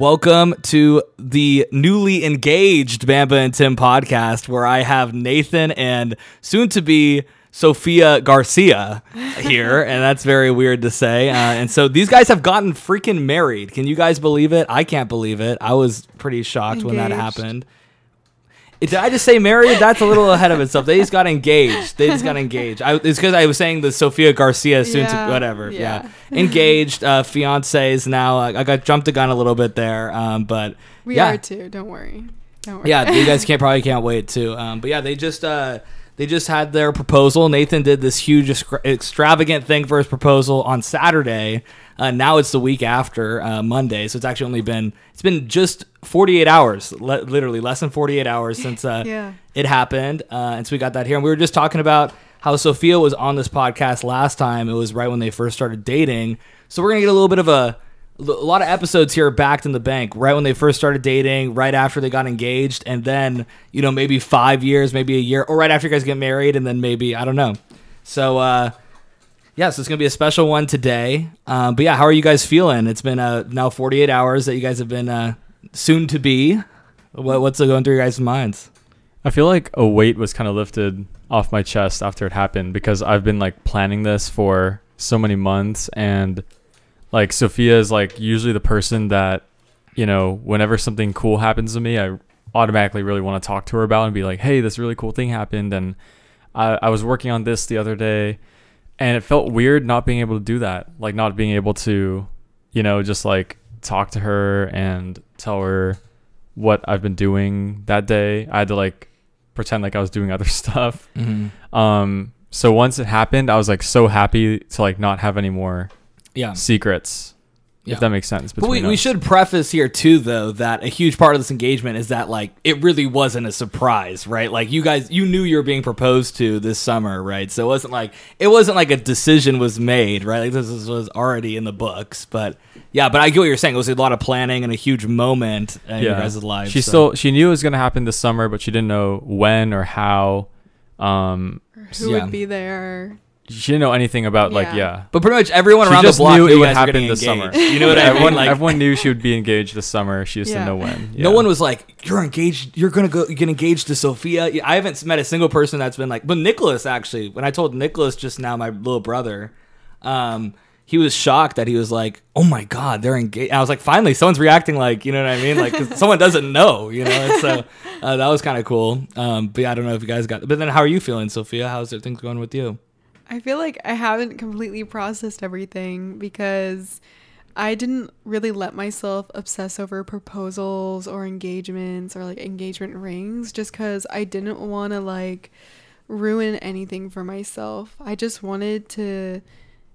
Welcome to the newly engaged Bamba and Tim podcast, where I have Nathan and soon to be Sophia Garcia here, and that's very weird to say. Uh, and so these guys have gotten freaking married. Can you guys believe it? I can't believe it. I was pretty shocked when that happened. Did I just say married? That's a little ahead of itself. They just got engaged. They just got engaged. I, it's because I was saying the Sophia Garcia soon Yeah, to whatever. Yeah, yeah. engaged. Uh, fiancés now. I, I got jumped the gun a little bit there, um, but We yeah, are too. Don't worry. Don't worry. yeah. You guys can't probably can't wait too. Um, but yeah, they just uh, they just had their proposal. Nathan did this huge extra- extravagant thing for his proposal on Saturday. Uh, now it's the week after uh, Monday, so it's actually only been it's been just 48 hours, le- literally less than 48 hours since uh, Yeah. it happened. Uh, and so we got that here. And we were just talking about how Sophia was on this podcast last time. It was right when they first started dating. So we're going to get a little bit of a, a lot of episodes here backed in the bank right when they first started dating, right after they got engaged, and then, you know, maybe five years, maybe a year, or right after you guys get married, and then maybe, I don't know. So, uh, yeah, so it's gonna be a special one today. Um, but yeah, how are you guys feeling? It's been uh, now 48 hours that you guys have been uh, soon to be. What, what's going through your guys' minds? I feel like a weight was kind of lifted off my chest after it happened because I've been like planning this for so many months and like Sophia is like usually the person that you know whenever something cool happens to me I automatically really want to talk to her about and be like hey this really cool thing happened and I, I was working on this the other day and it felt weird not being able to do that like not being able to you know just like talk to her and tell her what I've been doing that day. I had to like pretend like I was doing other stuff. Mm-hmm. Um, so once it happened, I was like so happy to like not have any more Yeah. secrets, Yeah. if that makes sense. But we, between we should preface here too, though, that a huge part of this engagement is that like it really wasn't a surprise, right? Like you guys, you knew you were being proposed to this summer, right? So it wasn't like it wasn't like a decision was made, right? Like this was, was already in the books. But yeah, but I get what you're saying. It was a lot of planning and a huge moment in your guys' lives. She so. still she knew it was gonna happen this summer, but she didn't know when or how. Um, Who Yeah. would be there? She didn't know anything about like Yeah. yeah. But pretty much everyone She around the just block knew knew it you would guys were happen getting this engaged. summer. You know what I mean? everyone Like everyone knew she would be engaged this summer. She just Yeah. didn't know when. No Yeah. one was like, "You're engaged. You're gonna go get engaged to Sophia." I haven't met a single person that's been like, but Nicholas actually. When I told Nicholas just now, my little brother, um, he was shocked that he was like, "Oh my god, they're engaged." I was like, "Finally, someone's reacting like, you know what I mean? Like, 'cause someone doesn't know, you know." And so uh, that was kind of cool. Um, but yeah, I don't know if you guys got. But then, how are you feeling, Sophia? How's things going with you? I feel like I haven't completely processed everything because I didn't really let myself obsess over proposals or engagements or like engagement rings just because I didn't want to like ruin anything for myself. I just wanted to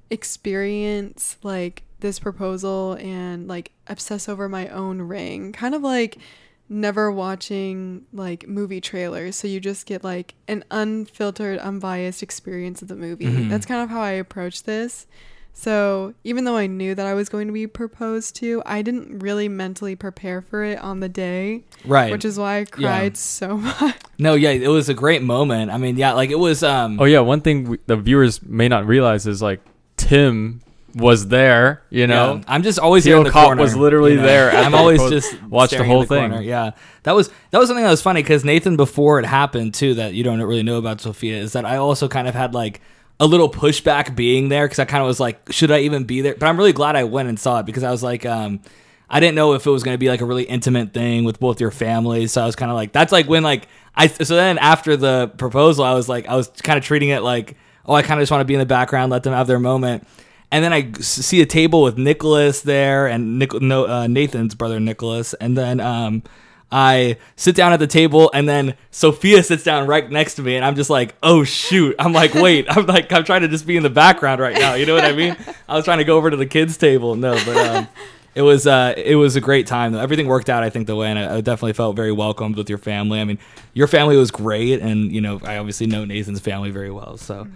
experience like this proposal and like obsess over my own ring. Kind of like never watching like movie trailers so you just get like an unfiltered unbiased experience of the movie Mhm. that's kind of how i approach this so even though i knew that i was going to be proposed to i didn't really mentally prepare for it on the day Right. which is why i cried so much no, yeah, it was a great moment. I mean, yeah, like it was. Um, Oh yeah, one thing we, the viewers may not realize is like Tim was there. You know, Yeah, I'm just always here in the Cop corner. was literally you know? there I'm the always just watched the whole in thing. corner. Yeah, that was that was something that was funny because Nathan, before it happened too, that you don't really know about Sophia is that I also kind of had like a little pushback being there because I kind of was like, should I even be there? But I'm really glad I went and saw it because I was like, um, I didn't know if it was going to be like a really intimate thing with both your families. So I was kind of like, that's like when like I. So then after the proposal, I was like, I was kind of treating it like, oh, I kind of just want to be in the background, let them have their moment. And then I see a table with Nicholas there and Nic- no, uh, Nathan's brother Nicholas, and then um, I sit down at the table, and then Sophia sits down right next to me, and I'm just like, oh shoot! I'm like, wait, I'm like, I'm trying to just be in the background right now. You know what I mean? I was trying to go over to the kids' table, no, but um, it was uh, it was a great time though. Everything worked out, I think, the way, and I, I definitely felt very welcomed with your family. I mean, your family was great, and you know, I obviously know Nathan's family very well, so.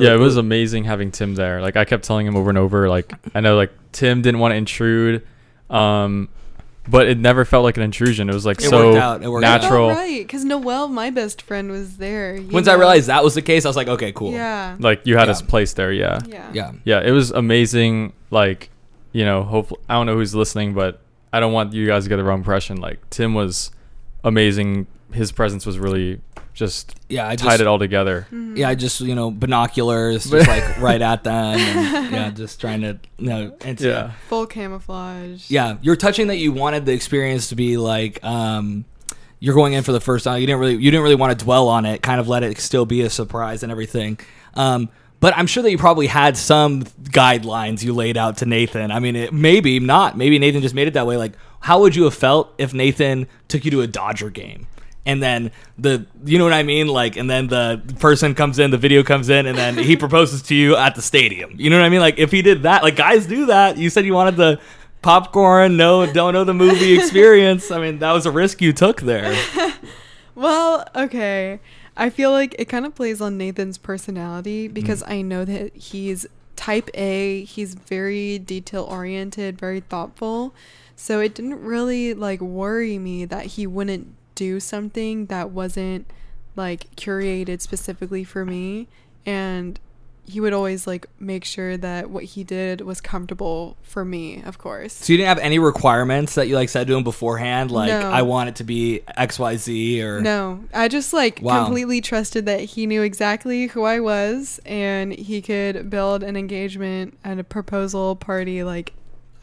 Yeah, it was amazing having Tim there. Like I kept telling him over and over. Like I know, like Tim didn't want to intrude, um, but it never felt like an intrusion. It was like It so worked out. It worked out. natural. right because noel my best friend was there you Once I know? realized that was the case, I was like, okay, cool. yeah Like you had Yeah. his place there. Yeah. yeah Yeah. Yeah, it was amazing. Like, you know, hopefully, I don't know who's listening, but I don't want you guys to get the wrong impression. Like Tim was amazing. His presence was really just Yeah, I tied just it all together. Mm-hmm. yeah, I just you know binoculars, just like right at them, and, yeah, just trying to you know. And, Yeah. Full camouflage. yeah, you're touching that you wanted the experience to be like um you're going in for the first time. You didn't really you didn't really want to dwell on it, kind of let it still be a surprise and everything. Um but I'm sure that you probably had some guidelines you laid out to Nathan. I mean, it, maybe not. Maybe Nathan just made it that way. Like, how would you have felt if Nathan took you to a Dodger game? And then the, you know what I mean? Like, and then the person comes in, the video comes in, and then he proposes to you at the stadium. You know what I mean? Like, if he did that, like, guys do that. You said you wanted the popcorn, no, don't know the movie experience. I mean, that was a risk you took there. Well, okay. I feel like it kind of plays on Nathan's personality Mm. because I know that he's type A. He's very detail oriented, very thoughtful. So it didn't really like worry me that he wouldn't do something that wasn't like curated specifically for me and he would always like make sure that what he did was comfortable for me, of course. So you didn't have any requirements that you like said to him beforehand, like No. I want it to be X Y Z or No, I just like Wow. completely trusted that he knew exactly who I was and he could build an engagement and a proposal party like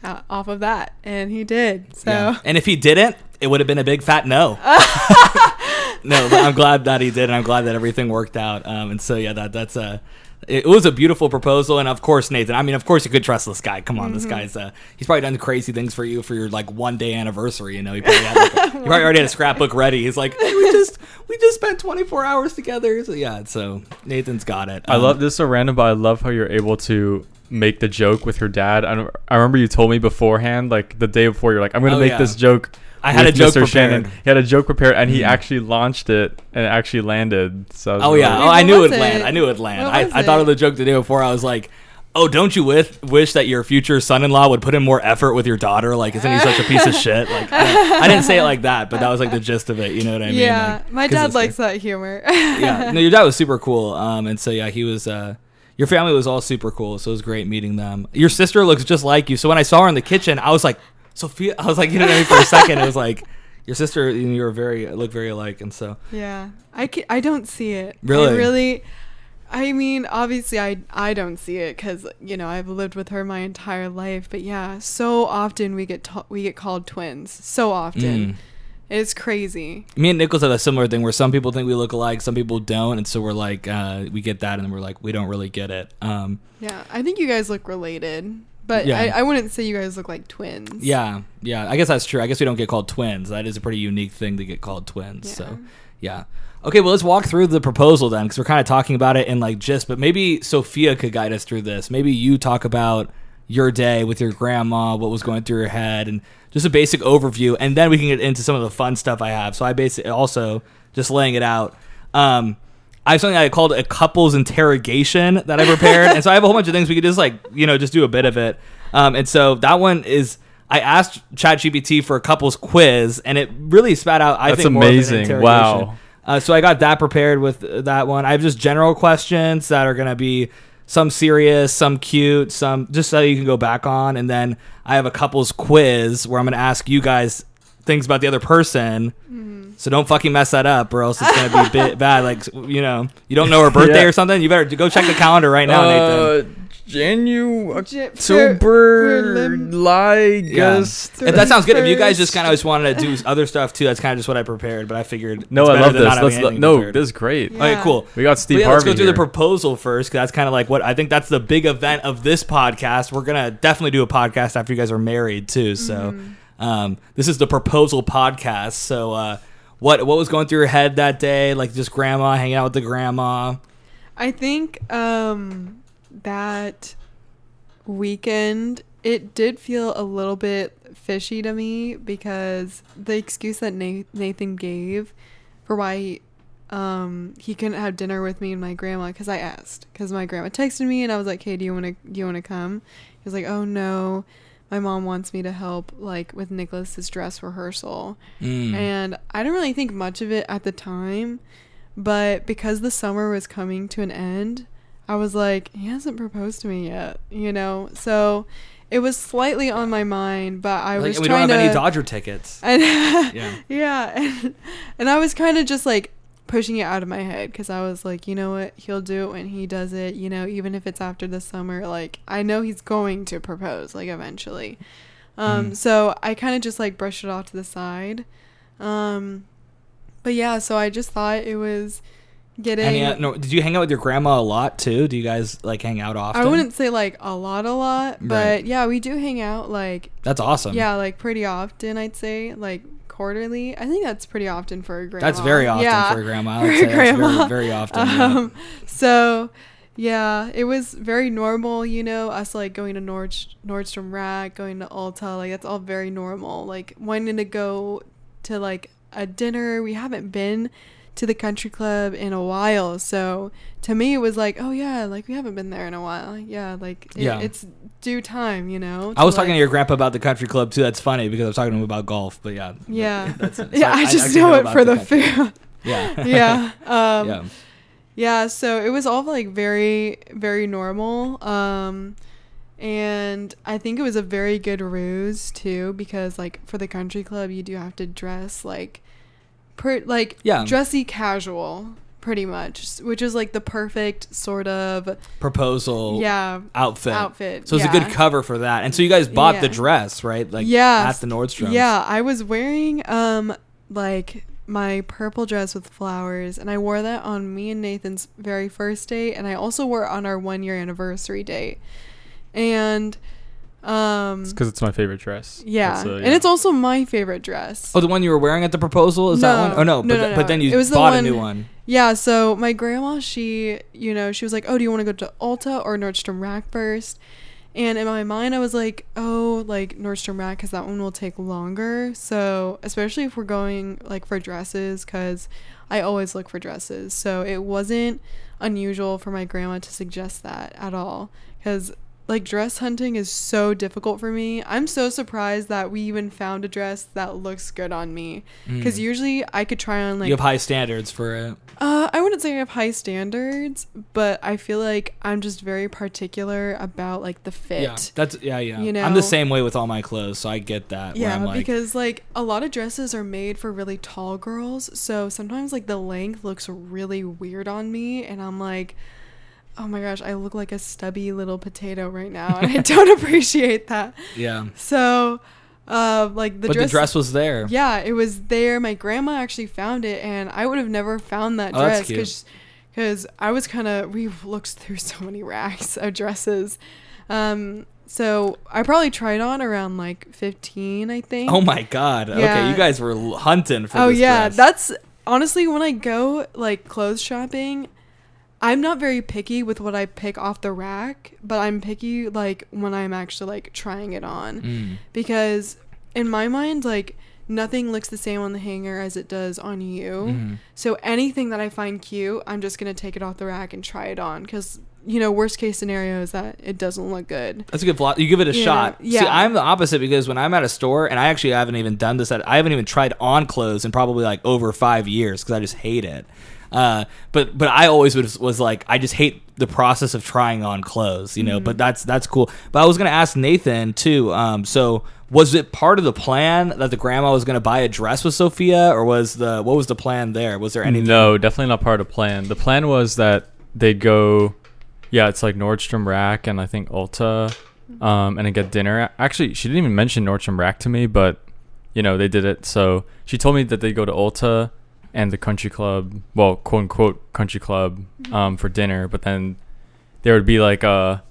uh, off of that, and he did. So Yeah. And if he didn't, it would have been a big fat no. no, but I'm glad that he did, and I'm glad that everything worked out. Um, and so yeah, that that's a. It was a beautiful proposal, and of course, Nathan. I mean, of course, you could trust this guy. Come on, this guy's uh, he's probably done crazy things for you for your like one day anniversary. You know, he probably, had, like, a- he probably already had a scrapbook ready. He's like, hey, we just we just spent 24 hours together. So yeah, so Nathan's got it. I Um, love this is so random, but I love how you're able to make the joke with your dad. I, I remember you told me beforehand, like the day before, you're like, I'm gonna Oh, make yeah. this joke. I had a joke Mr. Shannon. prepared. He had a joke prepared, and he Mhm. actually launched it, and it actually landed. So Oh really- yeah, Wait, oh, I what knew it'd land. it? I knew it would land. What I, was I thought it? of the joke the day before. I was like, "Oh, don't you with, wish that your future son-in-law would put in more effort with your daughter? Like, isn't he such a piece of shit?" Like, I, I didn't say it like that, but that was like the gist of it. You know what I mean? yeah, Like, my 'cause dad it's- likes that humor. yeah, no, your dad was super cool. Um, and so yeah, he was. Uh, your family was all super cool, so it was great meeting them. Your sister looks just like you. So when I saw her in the kitchen, I was like, Sophia. I was like, you know what I mean? For a second, it was like your sister. Know, you were very look very alike, and so yeah, I ca- I don't see it. Really? I really. I mean, obviously, I I don't see it because you know I've lived with her my entire life. But yeah, so often we get ta- we get called twins. So often, Mm. it's crazy. me and Nicholas have a similar thing where some people think we look alike, some people don't, and so we're like, uh, we get that, and then we're like, we don't really get it. Um, Yeah, I think you guys look related, but Yeah. I, I wouldn't say you guys look like twins. yeah, yeah, I guess that's true. I guess we don't get called twins. That is a pretty unique thing to get called twins. Yeah. So, yeah. Okay, well, let's walk through the proposal then, because we're kind of talking about it in like gist, but maybe Sophia could guide us through this. Maybe you talk about your day with your grandma, what was going through your head, and just a basic overview, and then we can get into some of the fun stuff I have. So I basically also just laying it out. Um, I have something I called a couples interrogation that I prepared, and so I have a whole bunch of things we could just like you know just do a bit of it. Um, and so that one is I asked ChatGPT for a couples quiz, and it really spat out. I That's think more of an amazing. interrogation. Wow. Uh, so I got that prepared with that one. I have just general questions that are gonna be some serious, some cute, some just so you can go back on, and then I have a couples quiz where I'm gonna ask you guys things about the other person. So don't fucking mess that up, or else it's gonna be a bit bad. Like you know, you don't know her birthday Yeah. or something. You better go check the calendar right now, Nathan. Uh, Janu J- for- October for lim- August. If that sounds good, if you guys just kind of just wanted to do other stuff too, that's kind of just what I prepared. But I figured No, it's I love than this. not Let's anything no, prepared. this is great. Yeah. Okay, cool. We got Steve yeah, Harvey let's go through here. the proposal first. Cause that's kind of like what I think that's the big event of this podcast. We're gonna definitely do a podcast after you guys are married too. So, um, this is the proposal podcast. So, uh, what what was going through your head that day? Like just grandma hanging out with the grandma. I think um, that weekend it did feel a little bit fishy to me because the excuse that Nathan gave for why um, he couldn't have dinner with me and my grandma because I asked because my grandma texted me and I was like, "Hey, do you want to do you want to come?" He was like, "Oh no." My mom wants me to help like with Nicholas's dress rehearsal. Mm. And I didn't really think much of it at the time, but because the summer was coming to an end, I was like, he hasn't proposed to me yet, you know. So it was slightly on my mind, but I was Like, was we trying don't have to. any Dodger tickets. and Yeah. yeah, and, and I was kind of just like pushing it out of my head because I was like, you know what, he'll do it when he does it. You know, even if it's after the summer, like I know he's going to propose, like eventually. Um, Mm. so I kind of just like brushed it off to the side. Um, but yeah, so I just thought it was getting. And yeah, no, did you hang out with your grandma a lot too? Do you guys like hang out often? I wouldn't say like a lot, a lot, but Right. yeah, we do hang out like That's awesome. yeah, like pretty often. I'd say like quarterly. I think that's pretty often for a grandma. That's very often yeah. for a grandma. For a grandma. very, very often. yeah. Um, so yeah, it was very normal, you know, us like going to Nord Nordstrom Rack, going to Ulta, like that's all very normal. Like wanting to go to like a dinner. We haven't been to the country club in a while, so to me it was like, oh yeah, like we haven't been there in a while. Yeah, like it, Yeah. it's due time, you know. I was talking to your grandpa about the country club too. That's funny because I was talking to him about golf. But yeah, Yeah. That's it. So Yeah, I, just actually know, it for the country- food. Yeah, yeah. Um, yeah. Yeah, so it was all like very, very normal. Um, and I think it was a very good ruse too, because like for the country club, you do have to dress like, per like Yeah. dressy casual, pretty much, which is like the perfect sort of Proposal. yeah Outfit. outfit. So it's a good cover for that. And so you guys bought the dress, right? Like Yeah, at the Nordstrom. Yeah, I was wearing um like my purple dress with flowers and I wore that on me and Nathan's very first date and I also wore it on our 1 year anniversary date. And um It's because it's my favorite dress. yeah. That's, uh, and it's also my favorite dress. Oh, the one you were wearing at the proposal is that No. one? Oh no, No, but, no, th- but then you It was the bought a new one. Yeah, so my grandma, she, you know, she was like, "Oh, do you want to go to Ulta or Nordstrom Rack first? And in my mind, I was like, "Oh, like Nordstrom Rack, because that one will take longer." So, especially if we're going like for dresses, because I always look for dresses. So it wasn't unusual for my grandma to suggest that at all, because like dress hunting is so difficult for me. I'm so surprised that we even found a dress that looks good on me, because Mm. usually I could try on like you have high standards for it. uh, I wouldn't say I have high standards, but I feel like I'm just very particular about like the fit. Yeah, that's yeah, yeah. You know, I'm the same way with all my clothes, so I get that. where Yeah, I'm like, because like a lot of dresses are made for really tall girls, so sometimes like the length looks really weird on me, and I'm like, oh my gosh, I look like a stubby little potato right now, and I don't appreciate that. yeah. So, uh, like the but dress, the dress was there. Yeah, it was there. My grandma actually found it, and I would have never found that Oh, dress because because I was kind of we looked through so many racks of dresses. Um, so I probably tried on around like fifteen, I think. Oh my god. Okay, you guys were hunting for Oh yeah, dress. that's honestly when I go like clothes shopping. I'm not very picky with what I pick off the rack, but I'm picky like when I'm actually like trying it on Mm. because in my mind like nothing looks the same on the hanger as it does on you. Mhm. So anything that I find cute, I'm just going to take it off the rack and try it on cuz you know, worst case scenario is that it doesn't look good. That's a good philosophy. You give it a Yeah, shot. See, yeah. I'm the opposite because when I'm at a store, and I actually haven't even done this, at, I haven't even tried on clothes in probably like over five years because I just hate it. Uh, but but I always was, was like I just hate the process of trying on clothes, you know. Mm-hmm. But that's that's cool. But I was gonna ask Nathan too. Um, so was it part of the plan that the grandma was gonna buy a dress with Sophia, or was the what was the plan there? Was there anything? No, definitely not part of the plan. The plan was that they'd go, yeah, it's like Nordstrom Rack and I think Ulta, um, and then get dinner. Actually, she didn't even mention Nordstrom Rack to me, but you know they did it. So she told me that they go to Ulta and the country club, well, quote unquote country club, um, for dinner. But then there would be like a,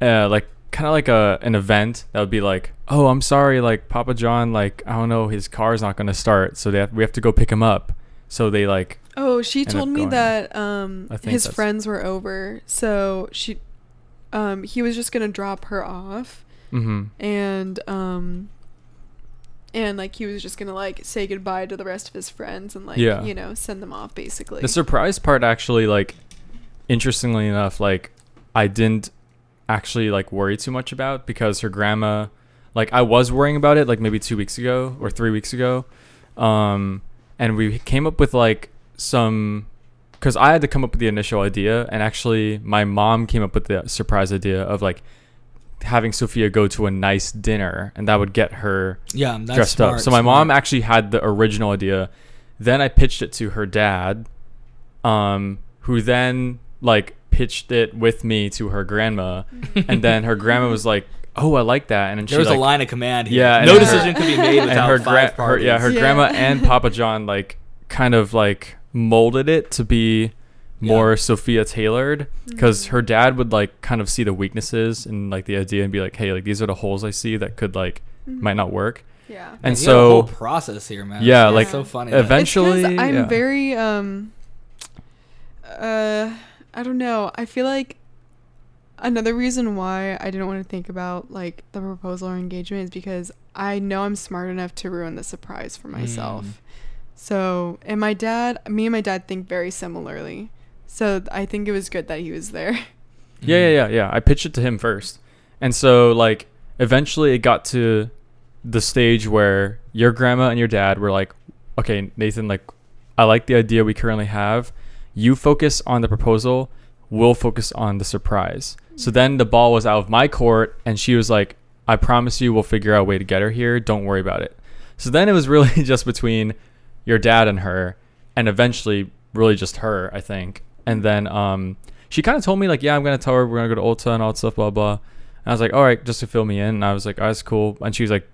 uh, like kind of like a an event that would be like, oh, I'm sorry, like Papa John, like I don't know, his car's not gonna start, so they have, we have to go pick him up. So they like Oh, she told me going. that um his friends were over. So she um he was just going to drop her off Mm-hmm. and um and like he was just gonna like say goodbye to the rest of his friends and like Yeah. you know send them off basically The surprise part, actually, like, interestingly enough, like, I didn't actually like worry too much about because her grandma, like, I was worrying about it like maybe two weeks ago or three weeks ago, um, and we came up with like some because I had to come up with the initial idea, and actually, my mom came up with the surprise idea of like having Sophia go to a nice dinner, and that would get her Yeah, that's dressed smart, up. So my smart. mom actually had the original idea. Then I pitched it to her dad, um, who then like pitched it with me to her grandma, and then her grandma was like, "Oh, I like that," and then she There was like, a line of command here. Yeah, no and her- decision could be made and without her, five gra- her yeah her Yeah. grandma and Papa John like kind of like molded it to be more Sophia tailored because her dad would like kind of see the weaknesses and like the idea and be like, hey, like these are the holes I see that could like might not work. Yeah. And you got a whole so process here, man. Yeah, It's like, so funny. event- that- Eventually, I'm yeah. very um uh I don't know. I feel like another reason why I didn't want to think about like the proposal or engagement is because I know I'm smart enough to ruin the surprise for myself. Mm. So, and my dad, me and my dad think very similarly. So, I think it was good that he was there. Yeah, yeah, mm. yeah, yeah. I pitched it to him first. And so like eventually it got to the stage where your grandma and your dad were like, "Okay, Nathan, like I like the idea we currently have. You focus on the proposal, we'll focus on the surprise." So then the ball was out of my court and she was like, "I promise you we'll figure out a way to get her here. Don't worry about it." So then it was really just between your dad and her and eventually really just her, I think. And then um she kind of told me like, yeah, I'm gonna tell her we're gonna go to Ulta and all that stuff, blah blah. And I was like, all right, just to fill me in. And I was like, oh, that's cool. And she was like,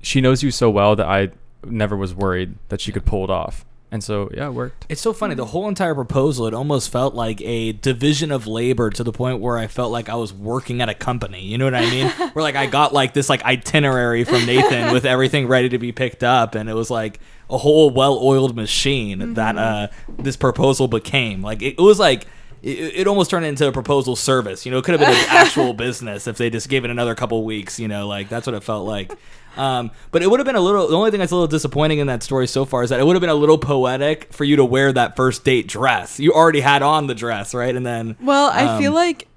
she knows you so well that I never was worried that she could pull it off. And so yeah, it worked. It's so funny. The whole entire proposal, it almost felt like a division of labor to the point where I felt like I was working at a company. You know what I mean? where like I got like this like itinerary from Nathan with everything ready to be picked up, and it was like a whole well-oiled machine that uh this proposal became. Like it, it was like. It, it almost turned into a proposal service. You know, it could have been an actual business if they just gave it another couple weeks. You know, like that's what it felt like. Um, but it would have been a little. The only thing that's a little disappointing in that story so far is that it would have been a little poetic for you to wear that first date dress. You already had on the dress, right? And then Well, I feel Um, like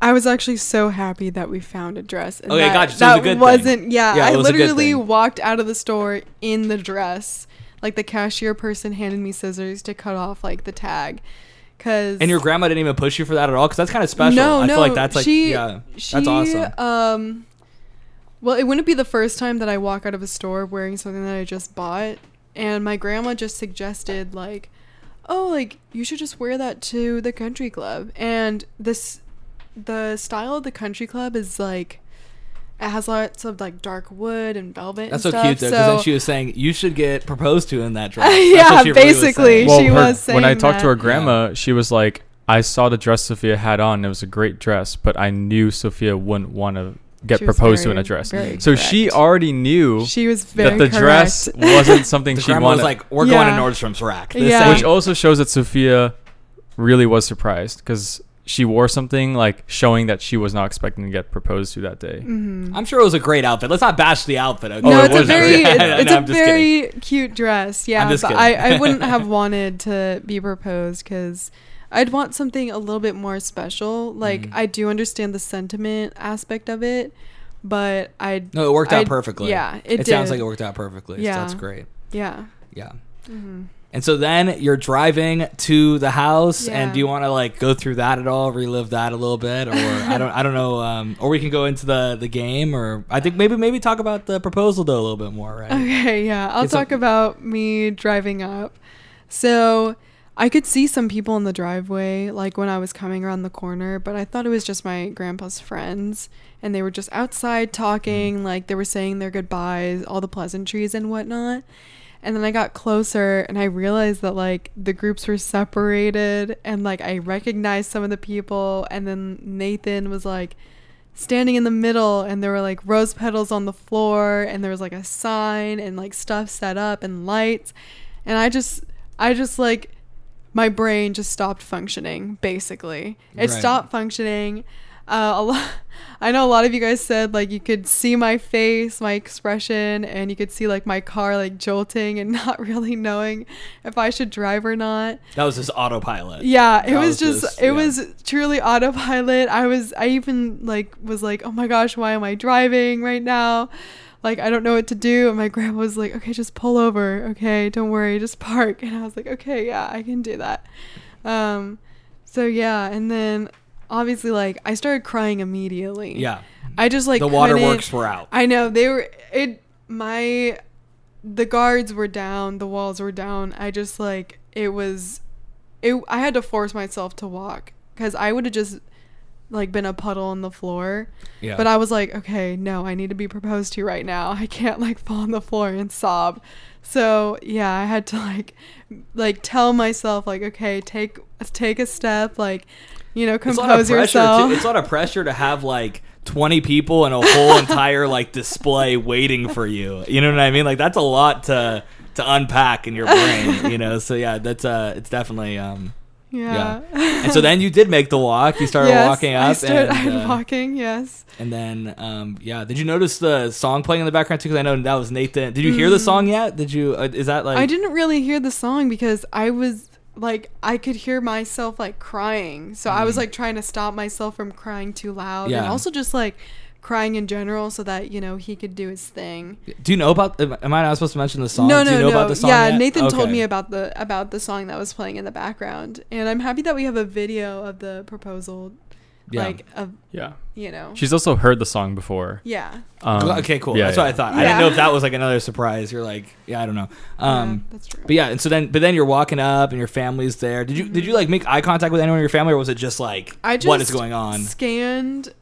I was actually so happy that we found a dress. And Okay, that, gotcha. So it was a that good thing. wasn't. Yeah, Yeah, it I was literally walked out of the store in the dress. Like the cashier person handed me scissors to cut off like the tag, cause and your grandma didn't even push you for that at all because that's kind of special. No, I no, feel like that's like she, yeah, she, that's awesome. Um, well, it wouldn't be the first time that I walk out of a store wearing something that I just bought, and my grandma just suggested like, oh, like you should just wear that to the country club, and this, the style of the country club is like. It has lots of like dark wood and velvet. That's and so stuff, cute though, because then she was saying you should get proposed to in that dress. That's Yeah, what she really was basically. saying. Well, she her- was when I saying talked to her grandma, she was like, I saw the dress Sophia had on. It was a great dress, but I knew Sophia wouldn't want to get She was proposed to in very- a dress. very So she already knew She was very that the dress wasn't something she wanted. was like, "We're going to Nordstrom's rack." This Yeah. which also shows that Sophia really was surprised because she wore something like showing that she was not expecting to get proposed to that day. Mhm. I'm sure it was a great outfit. Let's not bash the outfit. Okay? Oh, no, it it's a was very, great. it's, No, a just kidding. very cute dress. Yeah, just but. I, I wouldn't have wanted to be proposed because I'd want something a little bit more special. Like Mhm. I do understand the sentiment aspect of it, but I No, it worked out perfectly. yeah, it it sounds like it worked out perfectly. Yeah. so that's great. yeah. Yeah. hmm And so then you're driving to the house, and do you want to like go through that at all, relive that a little bit, or I don't, I don't know, um, or we can go into the the game, or I think maybe maybe talk about the proposal though a little bit more, right? Okay, yeah. I'll It's a- talk about me driving up. So I could see some people in the driveway, like when I was coming around the corner, but I thought it was just my grandpa's friends. And they were just outside talking, like they were saying their goodbyes, all the pleasantries and whatnot. And then I got closer and I realized that like the groups were separated and like I recognized some of the people. And then Nathan was like, standing in the middle and there were like rose petals on the floor and there was like a sign and like stuff set up and lights and i just i just like my brain just stopped functioning basically it Right. stopped functioning uh, a lot i know a lot of you guys said like you could see my face my expression and you could see like my car like jolting and not really knowing if i should drive or not That was just autopilot. yeah, it was, was just, just- it yeah. was truly autopilot. I was I even like was like, "Oh my gosh, why am I driving right now?" Like I don't know what to do. And my grandma was like, "Okay, just pull over. Okay, don't worry, just park." And I was like, "Okay, yeah, I can do that." Um, so yeah, and then obviously like I started crying immediately. Yeah. I just like the waterworks were out. I know they were it my the guards were down, the walls were down. I just like it was it I had to force myself to walk cuz I would have just like been a puddle on the floor. Yeah. But I was like, okay, no, I need to be proposed to right now. I can't like fall on the floor and sob. So, yeah, I had to like like tell myself like, okay, take take a step, like, you know, it's a lot of compose pressure. yourself. To, it's a lot of pressure to have like 20 people and a whole entire like display waiting for you. You know what I mean? Like that's a lot to to unpack in your brain. You know. So yeah, that's uh, it's definitely um. yeah. And so then you did make the walk. You started yes, walking I up, started, and, I'm uh, walking, yes. and then um, yeah. Did you notice the song playing in the background too? Because I know that was Nathan. Did you hear the song yet? Did you? Uh, is that like? Mm. I didn't really hear the song because I was like I could hear myself like crying. So I was like trying to stop myself from crying too loud and Mm. Also just like crying in general so that, you know, he could do his thing. Do you know about? Am am I not supposed to mention the song? No, Do no, you know no. about the song? yeah, yet? Nathan told me about the about the song that was playing in the background. And I'm happy that we have a video of the proposal Yeah. like of, Yeah. you know. She's also heard the song before. yeah. Um, okay, cool. yeah, That's yeah. what I thought. I didn't know if that was like another surprise. You're like, yeah, I don't know. Um, yeah, that's true. But yeah, and so then, but then you're walking up, and your family's there. Did you did you like make eye contact with anyone in your family, or was it just like Mm-hmm. I just what is going on? Scanned.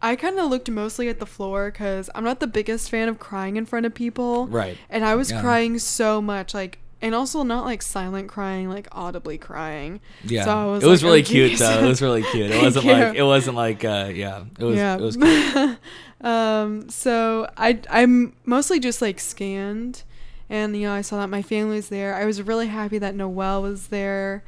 I kind of looked mostly at the floor because I'm not the biggest fan of crying in front of people. Right. And I was Yeah. crying so much, like, and also not like silent crying, like audibly crying. Yeah. So I was it was like, really oh, cute geez. though. It was really cute. It wasn't like it wasn't like uh yeah. It was yeah. it was cute. um. So I I'm mostly just like scanned, and you know I saw that my family was there. I was really happy that Noelle was there,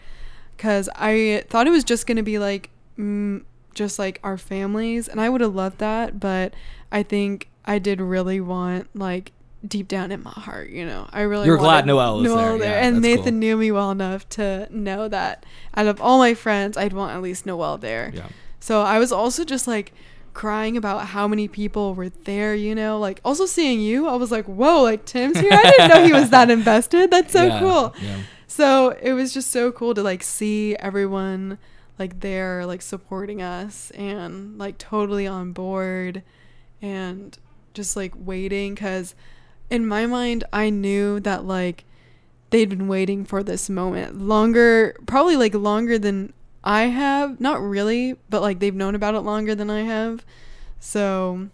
cause I thought it was just gonna be like mm, just like our families, and I would have loved that, but I think I did really want like deep down in my heart, you know, I really You were glad Noel Noelle was there. Yeah, and Nathan cool. knew me well enough to know that out of all my friends, I'd want at least Noel there. Yeah. So I was also just like crying about how many people were there, you know, like also seeing you, I was like, whoa, like Tim's here. I didn't know he was that invested. That's so Yeah, cool. Yeah. So it was just so cool to like see everyone like there, like supporting us and like totally on board and just like waiting because in my mind, I knew that like they'd been waiting for this moment longer, probably like longer than I have. Not really, but like they've known about it longer than I have. So,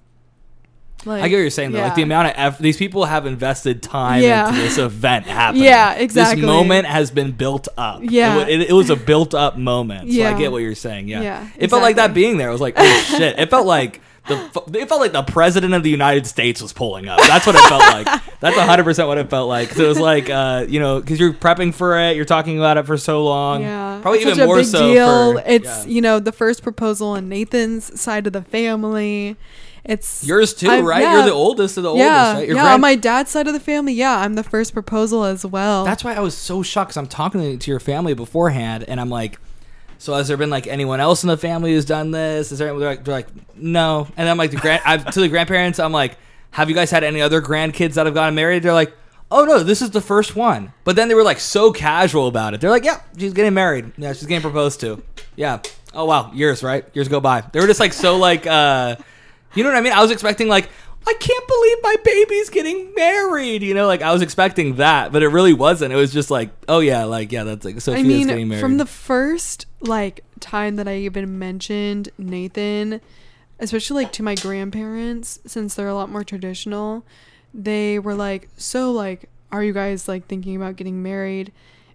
like, I get what you're saying though. Like the amount of effort these people have invested time Yeah. into this event happening. Yeah, exactly. This moment has been built up. Yeah. It, it, it was a built up moment. So I get what you're saying. Yeah. Yeah, It felt like that being there. I was like, oh shit. It felt like the it felt like the president of the United States was pulling up. That's what it felt like. That's 100% what it felt like. Cuz it was like uh, you know, cuz you're prepping for it, you're talking about it for so long. Yeah, Probably it's even such a more big so deal. for it's yeah. you know the first proposal on Nathan's side of the family. It's yours too, I'm- right? yeah. You're the oldest of the yeah, oldest, right? Your yeah. grand- on my dad's side of the family, yeah, I'm the first proposal as well. That's why I was so shocked. Cause I'm talking to your family beforehand, and I'm like, "So has there been like anyone else in the family who's done this? Is there?" They're like, they're like "No," and I'm like, "The grand I've, to the grandparents, I'm like, have you guys had any other grandkids that have gotten married?" They're like, "Oh no, this is the first one." But then they were like so casual about it. They're like, "Yeah, she's getting married. Yeah, she's getting proposed to. Yeah. Oh wow, years right? Years go by." They were just like so like, uh, you know what I mean? I was expecting like. I can't believe my baby's getting married. You know, like I was expecting that, but it really wasn't. It was just like, oh yeah, like yeah, that's like Sophia's I mean, getting married. from the first like time that I even mentioned Nathan, especially like to my grandparents, since they're a lot more traditional, they were like, "So, like, are you guys like thinking about getting married?"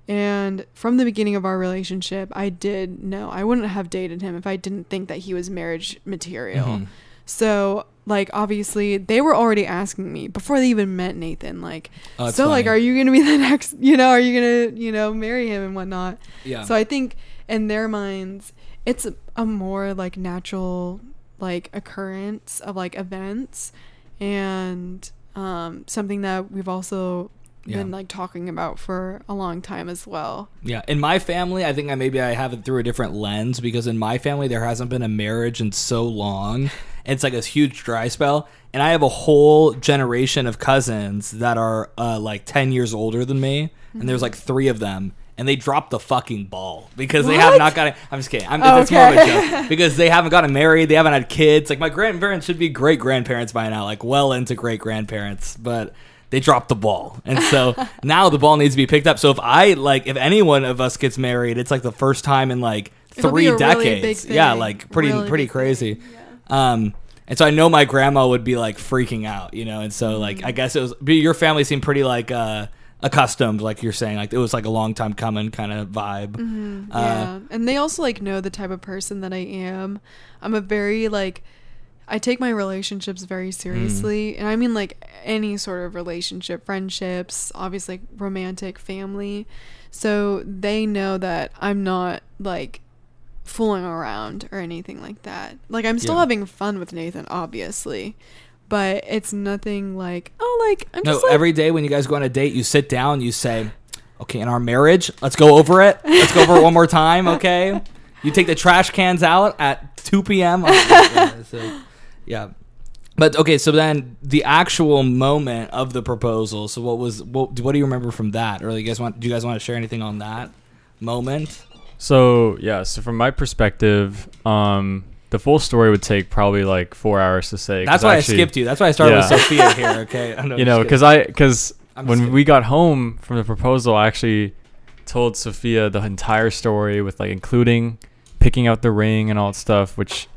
And from the beginning of our relationship, I did know I wouldn't have dated him if I didn't think that he was marriage material. Mhm. So, like, obviously, they were already asking me before they even met Nathan, like, Oh, so, like, are you gonna be the next? You know, are you gonna, you know, marry him and whatnot? yeah. So I think in their minds, it's a, a more like natural like occurrence of like events and um, something that we've also Yeah. been like talking about for a long time as well. Yeah, in my family, I think I maybe I have it through a different lens because in my family there hasn't been a marriage in so long. It's like a huge dry spell, and I have a whole generation of cousins that are uh, like ten years older than me, and there's like three of them, and they dropped the fucking ball because they have not gotten. I'm just kidding. I'm, It's more of a joke because they haven't gotten married. They haven't had kids. Like my grandparents should be great grandparents by now, like well into great grandparents, but. They dropped the ball, and so now the ball needs to be picked up. So if I like, if any one of us gets married, it's like the first time in like It'll three a really decades. yeah, like pretty Really pretty crazy. yeah. Um, and so I know my grandma would be like freaking out, you know. And so like Mm-hmm. I guess it was your family seemed pretty like uh accustomed, like you're saying, like it was like a long time coming kind of vibe. Mm-hmm. Uh, yeah, and they also like know the type of person that I am. I'm a very like I take my relationships very seriously, and I mean like any sort of relationship, friendships, obviously romantic, family. So they know that I'm not like fooling around or anything like that. Like I'm still Yeah. having fun with Nathan, obviously. But it's nothing like oh like I'm No, just like, every day when you guys go on a date, you sit down, you say, "Okay, in our marriage, let's go over it. Let's go over it one more time, okay?" You take the trash cans out at 2 p.m. yeah, oh so, yeah. But okay, so then the actual moment of the proposal. So what was what? What do you remember from that? Or you guys want? Do you guys want to share anything on that moment? So yeah, so from my perspective, um, the full story would take probably like four hours to say. That's why actually- I skipped you. That's why I started with Sophia here. Okay, I You know, because I because when just we got home from the proposal, I actually told Sophia the entire story with like including picking out the ring and all that stuff, which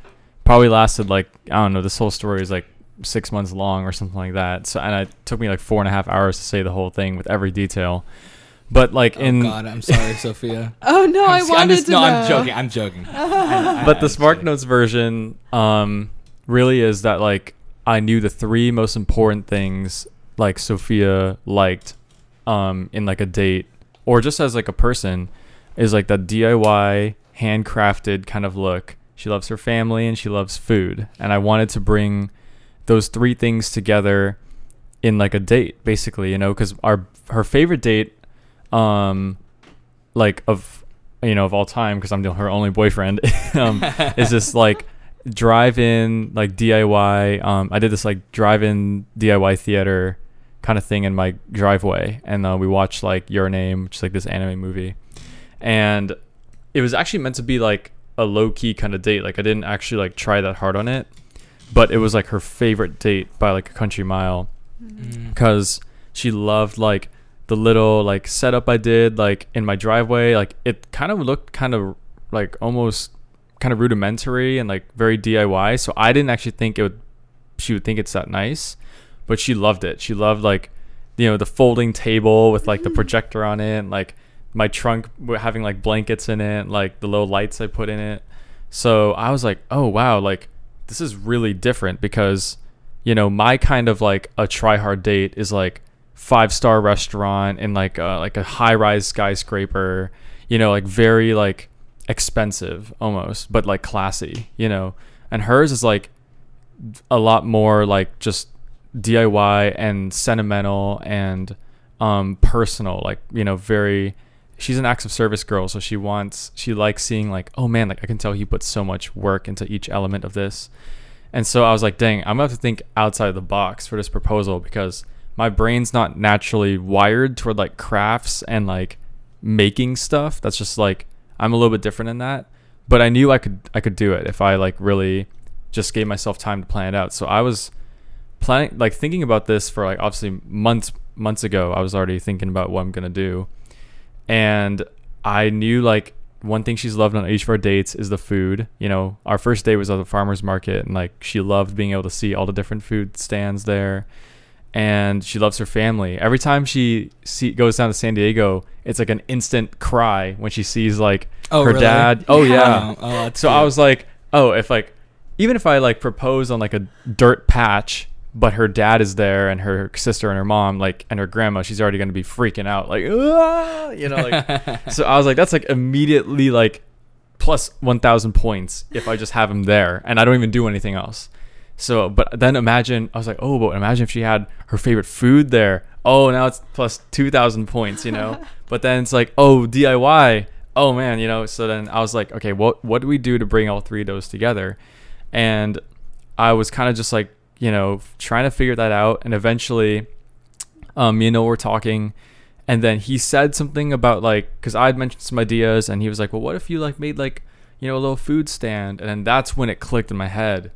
probably lasted like I don't know. This whole story is like six months long or something like that. So and it took me like four and a half hours to say the whole thing with every detail. But like kidding. in oh God, I'm sorry, Sophia. Oh no, I I'm, wanted I'm just, to no, know. I'm joking. I'm joking. I- I- but the I'm Spark. Notes version um, really is that like I knew the three most important things like Sophia liked um, in like a date or just as like a person is like that DIY handcrafted kind of look. She loves her family and she loves food, and I wanted to bring those three things together in like a date, basically, you know, because our her favorite date, um, like of you know of all time, because I'm her only boyfriend, um, is this like drive-in like DIY. Um, I did this like drive-in DIY theater kind of thing in my driveway, and uh, we watched like Your Name, which is like this anime movie, and it was actually meant to be like a low-key kind of date. Like I didn't actually like try that hard on it, but it was like her favorite date by like a country mile Mm. because she loved like the little like setup I did like in my driveway. Like it kind of looked kind of like almost kind of rudimentary and like very DIY. So I didn't actually think it would. She would think it's that nice, but she loved it. She loved like you know the folding table with like the projector on it, and, like my trunk having like blankets in it, like the little lights I put in it. So I was like, oh wow, like this is really different because you know my kind of like a try hard date is like five star restaurant in like a, like a high rise skyscraper, you know, like very like expensive almost, but like classy, you know. And hers is like a lot more like just DIY and sentimental and um personal, like, you know, very she's an acts of service girl, so she wants she likes seeing like, oh man, like I can tell he put so much work into each element of this. And so I was like, dang, I'm gonna have to think outside the box for this proposal because my brain's not naturally wired toward like crafts and like making stuff. That's just like I'm a little bit different in that. But I knew I could I could do it if I like really just gave myself time to plan it out. So I was planning like thinking about this for like obviously months months ago. I was already thinking about what I'm gonna do. And I knew like one thing she's loved on each of our dates is the food. You know, our first date was at the farmers market, and like she loved being able to see all the different food stands there. And she loves her family. Every time she see, goes down to San Diego, it's like an instant cry when she sees like Oh, her really? dad. Oh yeah. Oh, so I was like, oh, if like, even if I like propose on like a dirt patch, but her dad is there and her sister and her mom, like, and her grandma, she's already gonna be freaking out, like, "Ah," you know, like. so I was like, that's like immediately like plus one thousand points if I just have him there and I don't even do anything else. So, but then imagine, I was like, oh, but imagine if she had her favorite food there. Oh, now it's plus 2,000 points, you know? but then it's like, oh, DIY. Oh, man, you know? So then I was like, okay, what, what do we do to bring all three of those together? And I was kind of just like, you know, trying to figure that out. And eventually, um, me and Noah were talking, and then he said something about like because I had mentioned some ideas, and he was like, "Well, what if you like made like you know a little food stand?" And then that's when it clicked in my head